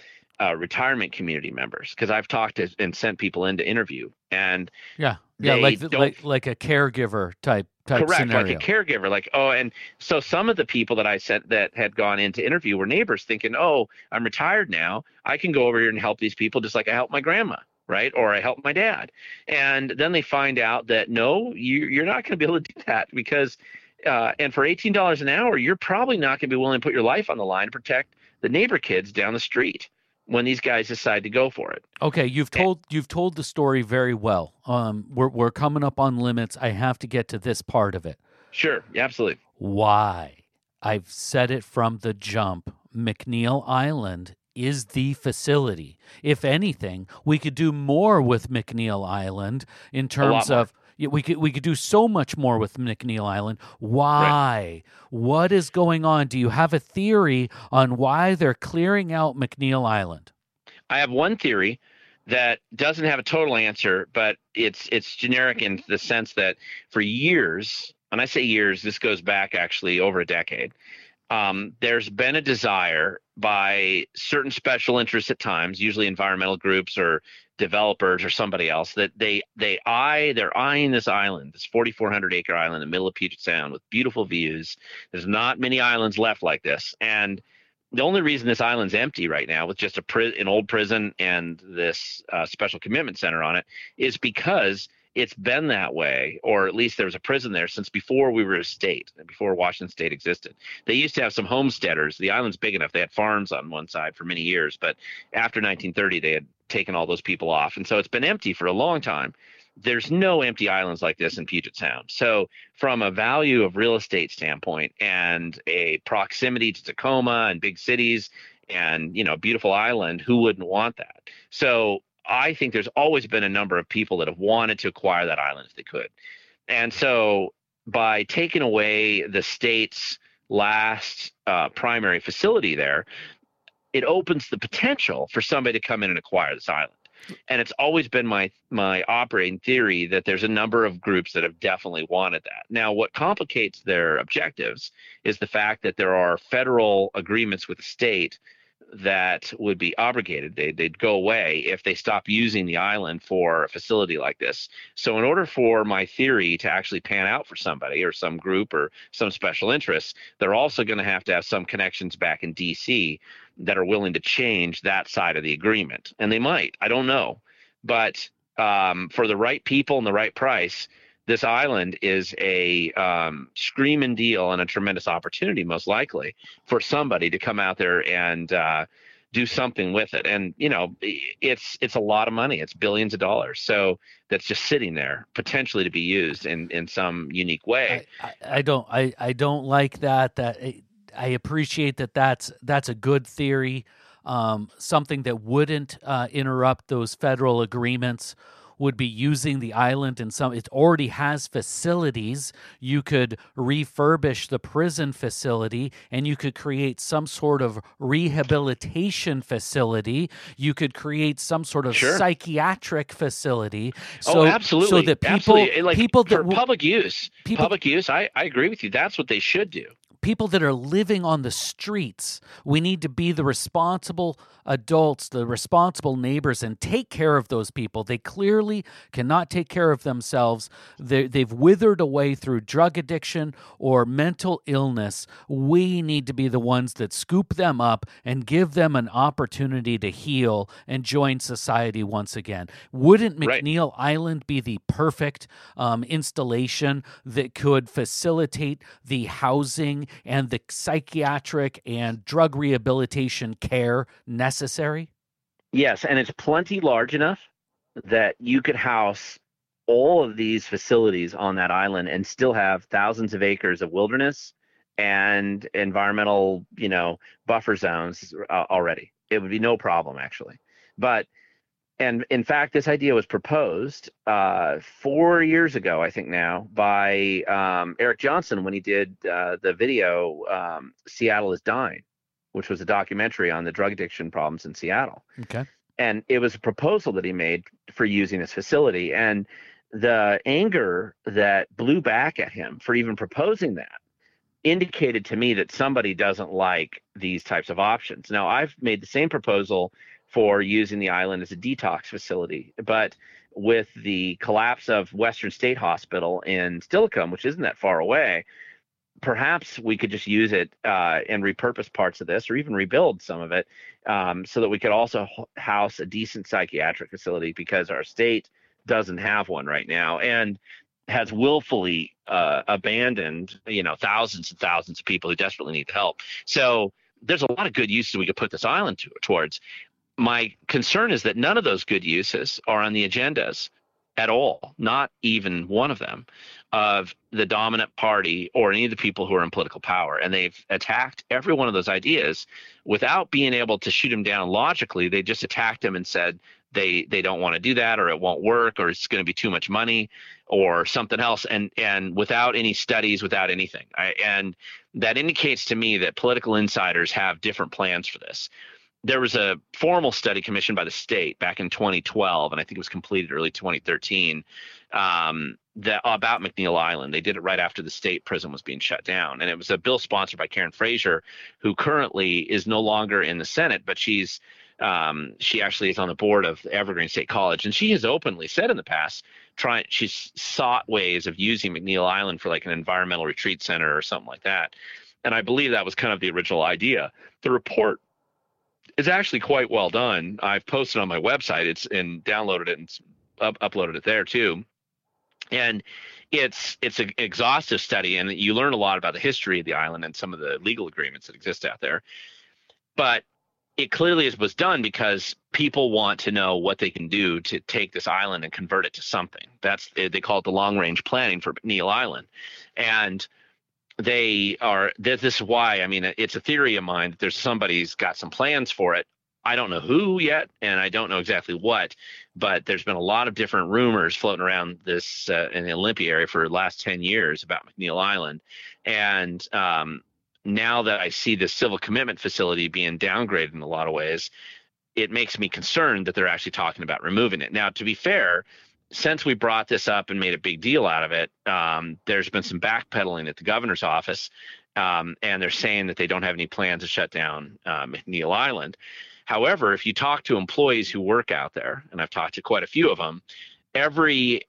uh, retirement community members because i've talked to, and sent people in to interview and yeah, yeah, like like like a caregiver type type correct scenario. like a caregiver like oh and so some of the people that i sent that had gone in to interview were neighbors thinking oh i'm retired now. I can go over here and help these people just like i helped my grandma right? Or i helped my dad. And then they find out that no you, you're not going to be able to do that because uh, and for $18 an hour you're probably not going to be willing to put your life on the line to protect the neighbor kids down the street when these guys decide to go for it Okay, you've told you've told the story very well. Um, we're we're coming up on limits. I have to get to this part of it. sure absolutely Why? I've said it from the jump. McNeil Island is the facility. If anything, we could do more with McNeil Island in terms of we could we could do so much more with McNeil Island. Why? What is going on? Do you have a theory on why they're clearing out McNeil Island? I have one theory that doesn't have a total answer, but it's it's generic in the sense that for years, when I say years, this goes back actually over a decade. Um, there's been a desire by certain special interests at times, usually environmental groups or developers or somebody else, that they they eye they're eyeing this island, this 4,400 acre island in the middle of Puget Sound with beautiful views. There's not many islands left like this, and the only reason this island's empty right now with just a pri- an old prison and this uh, special commitment center on it is because it's been that way or at least there was a prison there since before we were a state before washington state existed. They used to have some homesteaders. The island's big enough. They had farms on one side for many years but after 1930 they had taken all those people off. And so it's been empty for a long time. There's no empty islands like this in Puget Sound. So, from a value of real estate standpoint and a proximity to Tacoma and big cities and, you know, beautiful island, who wouldn't want that? So, I think there's always been a number of people that have wanted to acquire that island if they could. and so by taking away the state's last uh, primary facility there, it opens the potential for somebody to come in and acquire this island. And it's always been my my operating theory that there's a number of groups that have definitely wanted that. Now, what complicates their objectives is the fact that there are federal agreements with the state that would be obligated. They, they'd go away if they stop using the island for a facility like this. So, in order for my theory to actually pan out for somebody or some group or some special interests, they're also going to have to have some connections back in DC that are willing to change that side of the agreement. And they might, I don't know. But um, for the right people and the right price, this island is a um, screaming deal and a tremendous opportunity, most likely, for somebody to come out there and uh, do something with it. And you know, it's it's a lot of money. It's billions of dollars. So that's just sitting there, potentially to be used in in some unique way. I, I, I don't I, I don't like that. That I appreciate that. That's that's a good theory. Um, something that wouldn't uh, interrupt those federal agreements would be using the island in some it already has facilities. You could refurbish the prison facility and you could create some sort of rehabilitation facility. You could create some sort of sure. psychiatric facility. Oh, so, oh absolutely so that people absolutely. Like, people that for public use people, public use I, I agree with you. That's what they should do people that are living on the streets. We need to be the responsible adults, the responsible neighbors, and take care of those people. They clearly cannot take care of themselves. they have withered away through drug addiction or mental illness. We need to be the ones that scoop them up and give them an opportunity to heal and join society once again. Wouldn't McNeil right. Island be the perfect um, installation that could facilitate the housing and the psychiatric and drug rehabilitation care necessary? Yes, and it's plenty large enough that you could house all of these facilities on that island and still have thousands of acres of wilderness and environmental, you know, buffer zones uh, already. It would be no problem actually. But and in fact, this idea was proposed uh, four years ago, I think now, by um, Eric Johnson when he did uh, the video um, "Seattle is Dying," which was a documentary on the drug addiction problems in Seattle. Okay. And it was a proposal that he made for using this facility, and the anger that blew back at him for even proposing that indicated to me that somebody doesn't like these types of options. Now, I've made the same proposal for using the island as a detox facility. But with the collapse of Western State Hospital in Steilacoom, which isn't that far away, perhaps we could just use it uh, and repurpose parts of this or even rebuild some of it um, so that we could also house a decent psychiatric facility because our state doesn't have one right now and has willfully uh, abandoned you know thousands and thousands of people who desperately need help so there's a lot of good uses we could put this island to, towards my concern is that none of those good uses are on the agendas at all, not even one of them, of the dominant party or any of the people who are in political power. And they've attacked every one of those ideas without being able to shoot them down logically. They just attacked them and said they they don't want to do that or it won't work or it's going to be too much money or something else and and without any studies without anything I, and that indicates to me that political insiders have different plans for this there was a formal study commissioned by the state back in 2012, and I think it was completed early 2013, um, that about McNeil Island. They did it right after the state prison was being shut down, and it was a bill sponsored by Karen Fraser, who currently is no longer in the Senate, but she's um, she actually is on the board of Evergreen State College, and she has openly said in the past, trying she's sought ways of using McNeil Island for like an environmental retreat center or something like that. And I believe that was kind of the original idea. The report is actually quite well done. I've posted on my website. It's and downloaded it and up, uploaded it there too. And it's it's an exhaustive study, and you learn a lot about the history of the island and some of the legal agreements that exist out there. But it clearly was done because people want to know what they can do to take this island and convert it to something. That's they call it the long range planning for Neil Island, and they are this is why i mean it's a theory of mine that there's somebody's got some plans for it I don't know who yet, and I don't know exactly what, but there's been a lot of different rumors floating around this uh, in the Olympia area for the last 10 years about McNeil Island. And um, now that I see the civil commitment facility being downgraded in a lot of ways, it makes me concerned that they're actually talking about removing it. Now, to be fair, since we brought this up and made a big deal out of it, um, there's been some backpedaling at the governor's office, um, and they're saying that they don't have any plans to shut down um, McNeil Island. However, if you talk to employees who work out there, and I've talked to quite a few of them, every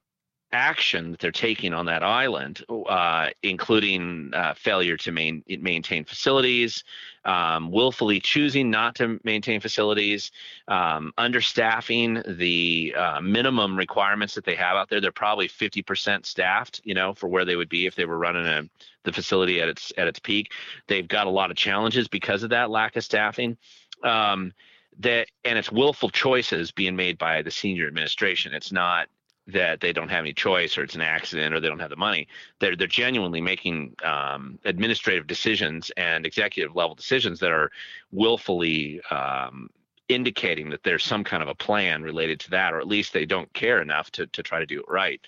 action that they're taking on that island, uh, including uh, failure to main, maintain facilities, um, willfully choosing not to maintain facilities, um, understaffing the uh, minimum requirements that they have out there. They're probably 50% staffed, you know, for where they would be if they were running a, the facility at its at its peak. They've got a lot of challenges because of that lack of staffing. Um, that and it's willful choices being made by the senior administration. It's not that they don't have any choice or it's an accident or they don't have the money. They're they're genuinely making um, administrative decisions and executive level decisions that are willfully um, indicating that there's some kind of a plan related to that, or at least they don't care enough to to try to do it right.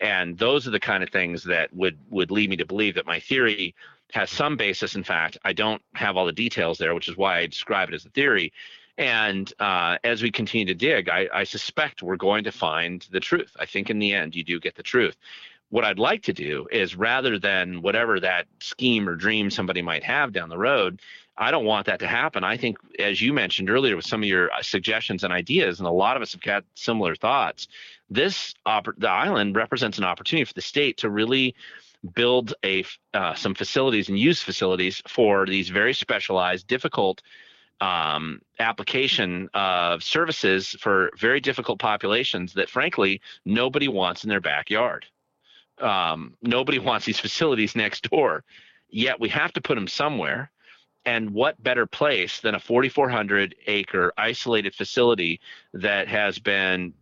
And those are the kind of things that would would lead me to believe that my theory has some basis. In fact, I don't have all the details there, which is why I describe it as a theory. And uh, as we continue to dig, I, I suspect we're going to find the truth. I think in the end, you do get the truth what I'd like to do is rather than whatever that scheme or dream somebody might have down the road, I don't want that to happen. I think, as you mentioned earlier, with some of your uh, suggestions and ideas, and a lot of us have got similar thoughts. This the island represents an opportunity for the state to really build a uh, some facilities and use facilities for these very specialized, difficult um, application of services for very difficult populations that, frankly, nobody wants in their backyard. Um, nobody wants these facilities next door, yet we have to put them somewhere. And what better place than a 4,400 acre isolated facility that has been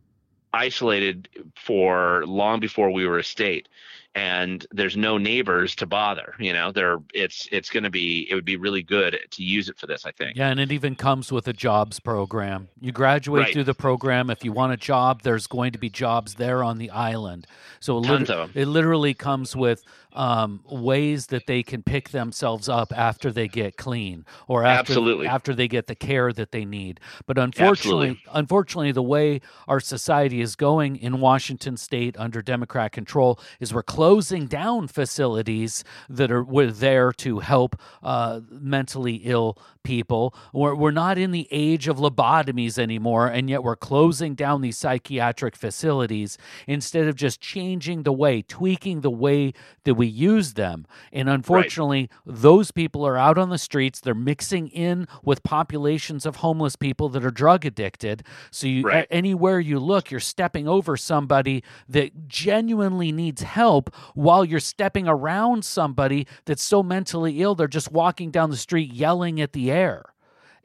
isolated for long before we were a state? And there's no neighbors to bother you know there it's it's going to be it would be really good to use it for this i think yeah and it even comes with a jobs program you graduate right. through the program if you want a job there's going to be jobs there on the island so it, it literally comes with um, ways that they can pick themselves up after they get clean or after Absolutely. after they get the care that they need. But unfortunately, Absolutely. unfortunately, the way our society is going in Washington State under Democrat control is we're closing down facilities that are were there to help uh, mentally ill people. We're, we're not in the age of lobotomies anymore, and yet we're closing down these psychiatric facilities instead of just changing the way, tweaking the way that we use them. And unfortunately, right. those people are out on the streets. They're mixing in with populations of homeless people that are drug addicted. So you, right. anywhere you look, you're stepping over somebody that genuinely needs help while you're stepping around somebody that's so mentally ill they're just walking down the street yelling at the air there.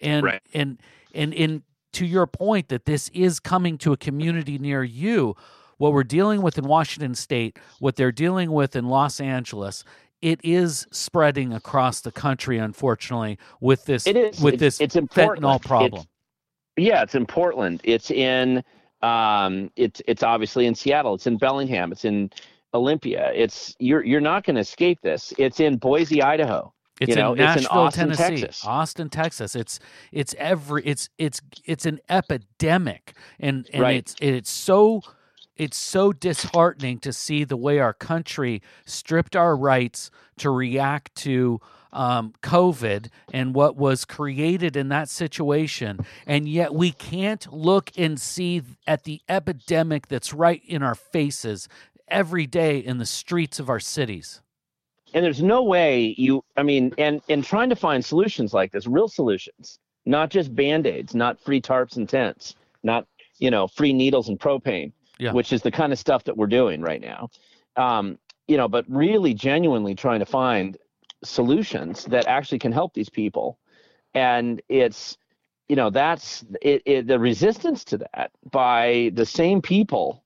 And right. and and in to your point that this is coming to a community near you, what we're dealing with in Washington state, what they're dealing with in Los Angeles, it is spreading across the country unfortunately with this it is. with it's, this it's fentanyl problem. It's, yeah, it's in Portland. It's in um, it's it's obviously in Seattle. It's in Bellingham. It's in Olympia. It's you're you're not going to escape this. It's in Boise, Idaho. It's you know, in Nashville, it's in Austin, Tennessee, Texas. Austin, Texas. It's it's every it's it's it's an epidemic, and and right. it's it's so it's so disheartening to see the way our country stripped our rights to react to um, COVID and what was created in that situation. And yet we can't look and see at the epidemic that's right in our faces every day in the streets of our cities. And there's no way you i mean and and trying to find solutions like this real solutions not just band-aids not free tarps and tents not you know free needles and propane yeah. which is the kind of stuff that we're doing right now. Um, you know but really genuinely trying to find solutions that actually can help these people. And it's you know that's it, it the resistance to that by the same people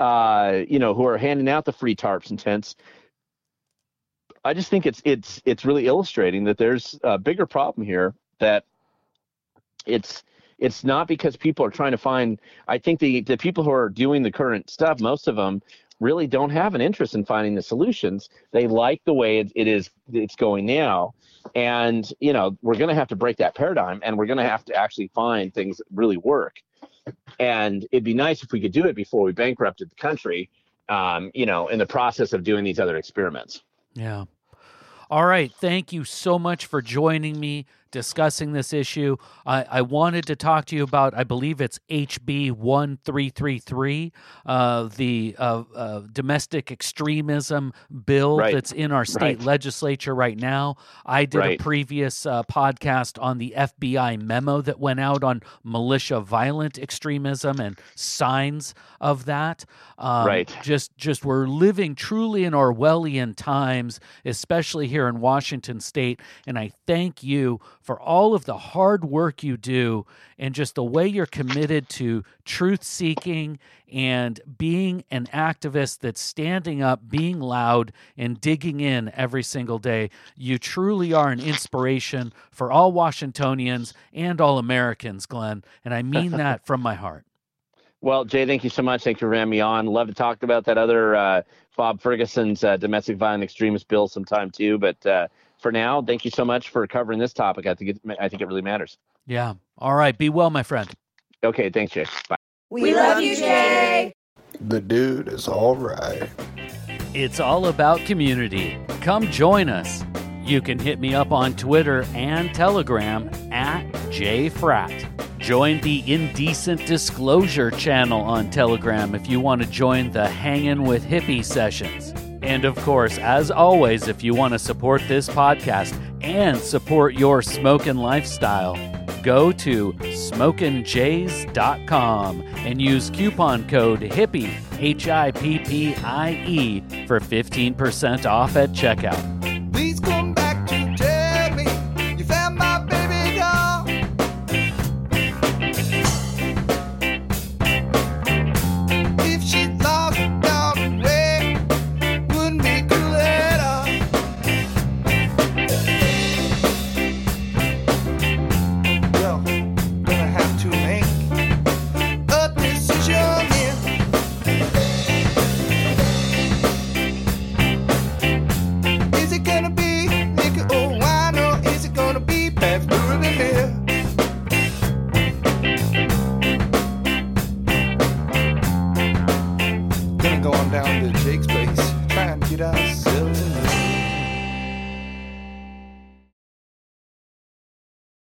uh, you know who are handing out the free tarps and tents I just think it's it's it's really illustrating that there's a bigger problem here that it's it's not because people are trying to find. I think the the people who are doing the current stuff, most of them really don't have an interest in finding the solutions. They like the way it, it is it's going now, and you know we're going to have to break that paradigm, and we're going to have to actually find things that really work. And it'd be nice if we could do it before we bankrupted the country. Um, you know, in the process of doing these other experiments. Yeah. All right. Thank you so much for joining me discussing this issue. I, I wanted to talk to you about, I believe it's HB 1333, uh, the uh, uh, domestic extremism bill Right. that's in our state Right. legislature right now. I did Right. a previous uh, podcast on the FBI memo that went out on militia violent extremism and signs of that. Um, Right. Just, just we're living truly in Orwellian times, especially here in Washington State. And I thank you for all of the hard work you do and just the way you're committed to truth seeking and being an activist that's standing up, being loud, and digging in every single day. You truly are an inspiration for all Washingtonians and all Americans, Glenn. And I mean that (laughs) from my heart. Well, Jay, thank you so much. Thank you for having me on. Love to talk about that other uh, Bob Ferguson's uh, domestic violent extremist bill sometime too. But uh, for now, thank you so much for covering this topic. I think it, I think it really matters. Yeah. All right. Be well, my friend. Okay, thanks, Jay. Bye. We love you, Jay. The dude is all right. It's all about community. Come join us. You can hit me up on Twitter and Telegram at JFrat. Join the Indecent Disclosure channel on Telegram if you want to join the Hangin' with Hippie sessions. And of course, as always, if you want to support this podcast and support your smoking lifestyle, go to smokinjays.com and use coupon code HIPPIE, H I P P I E, for 15% off at checkout.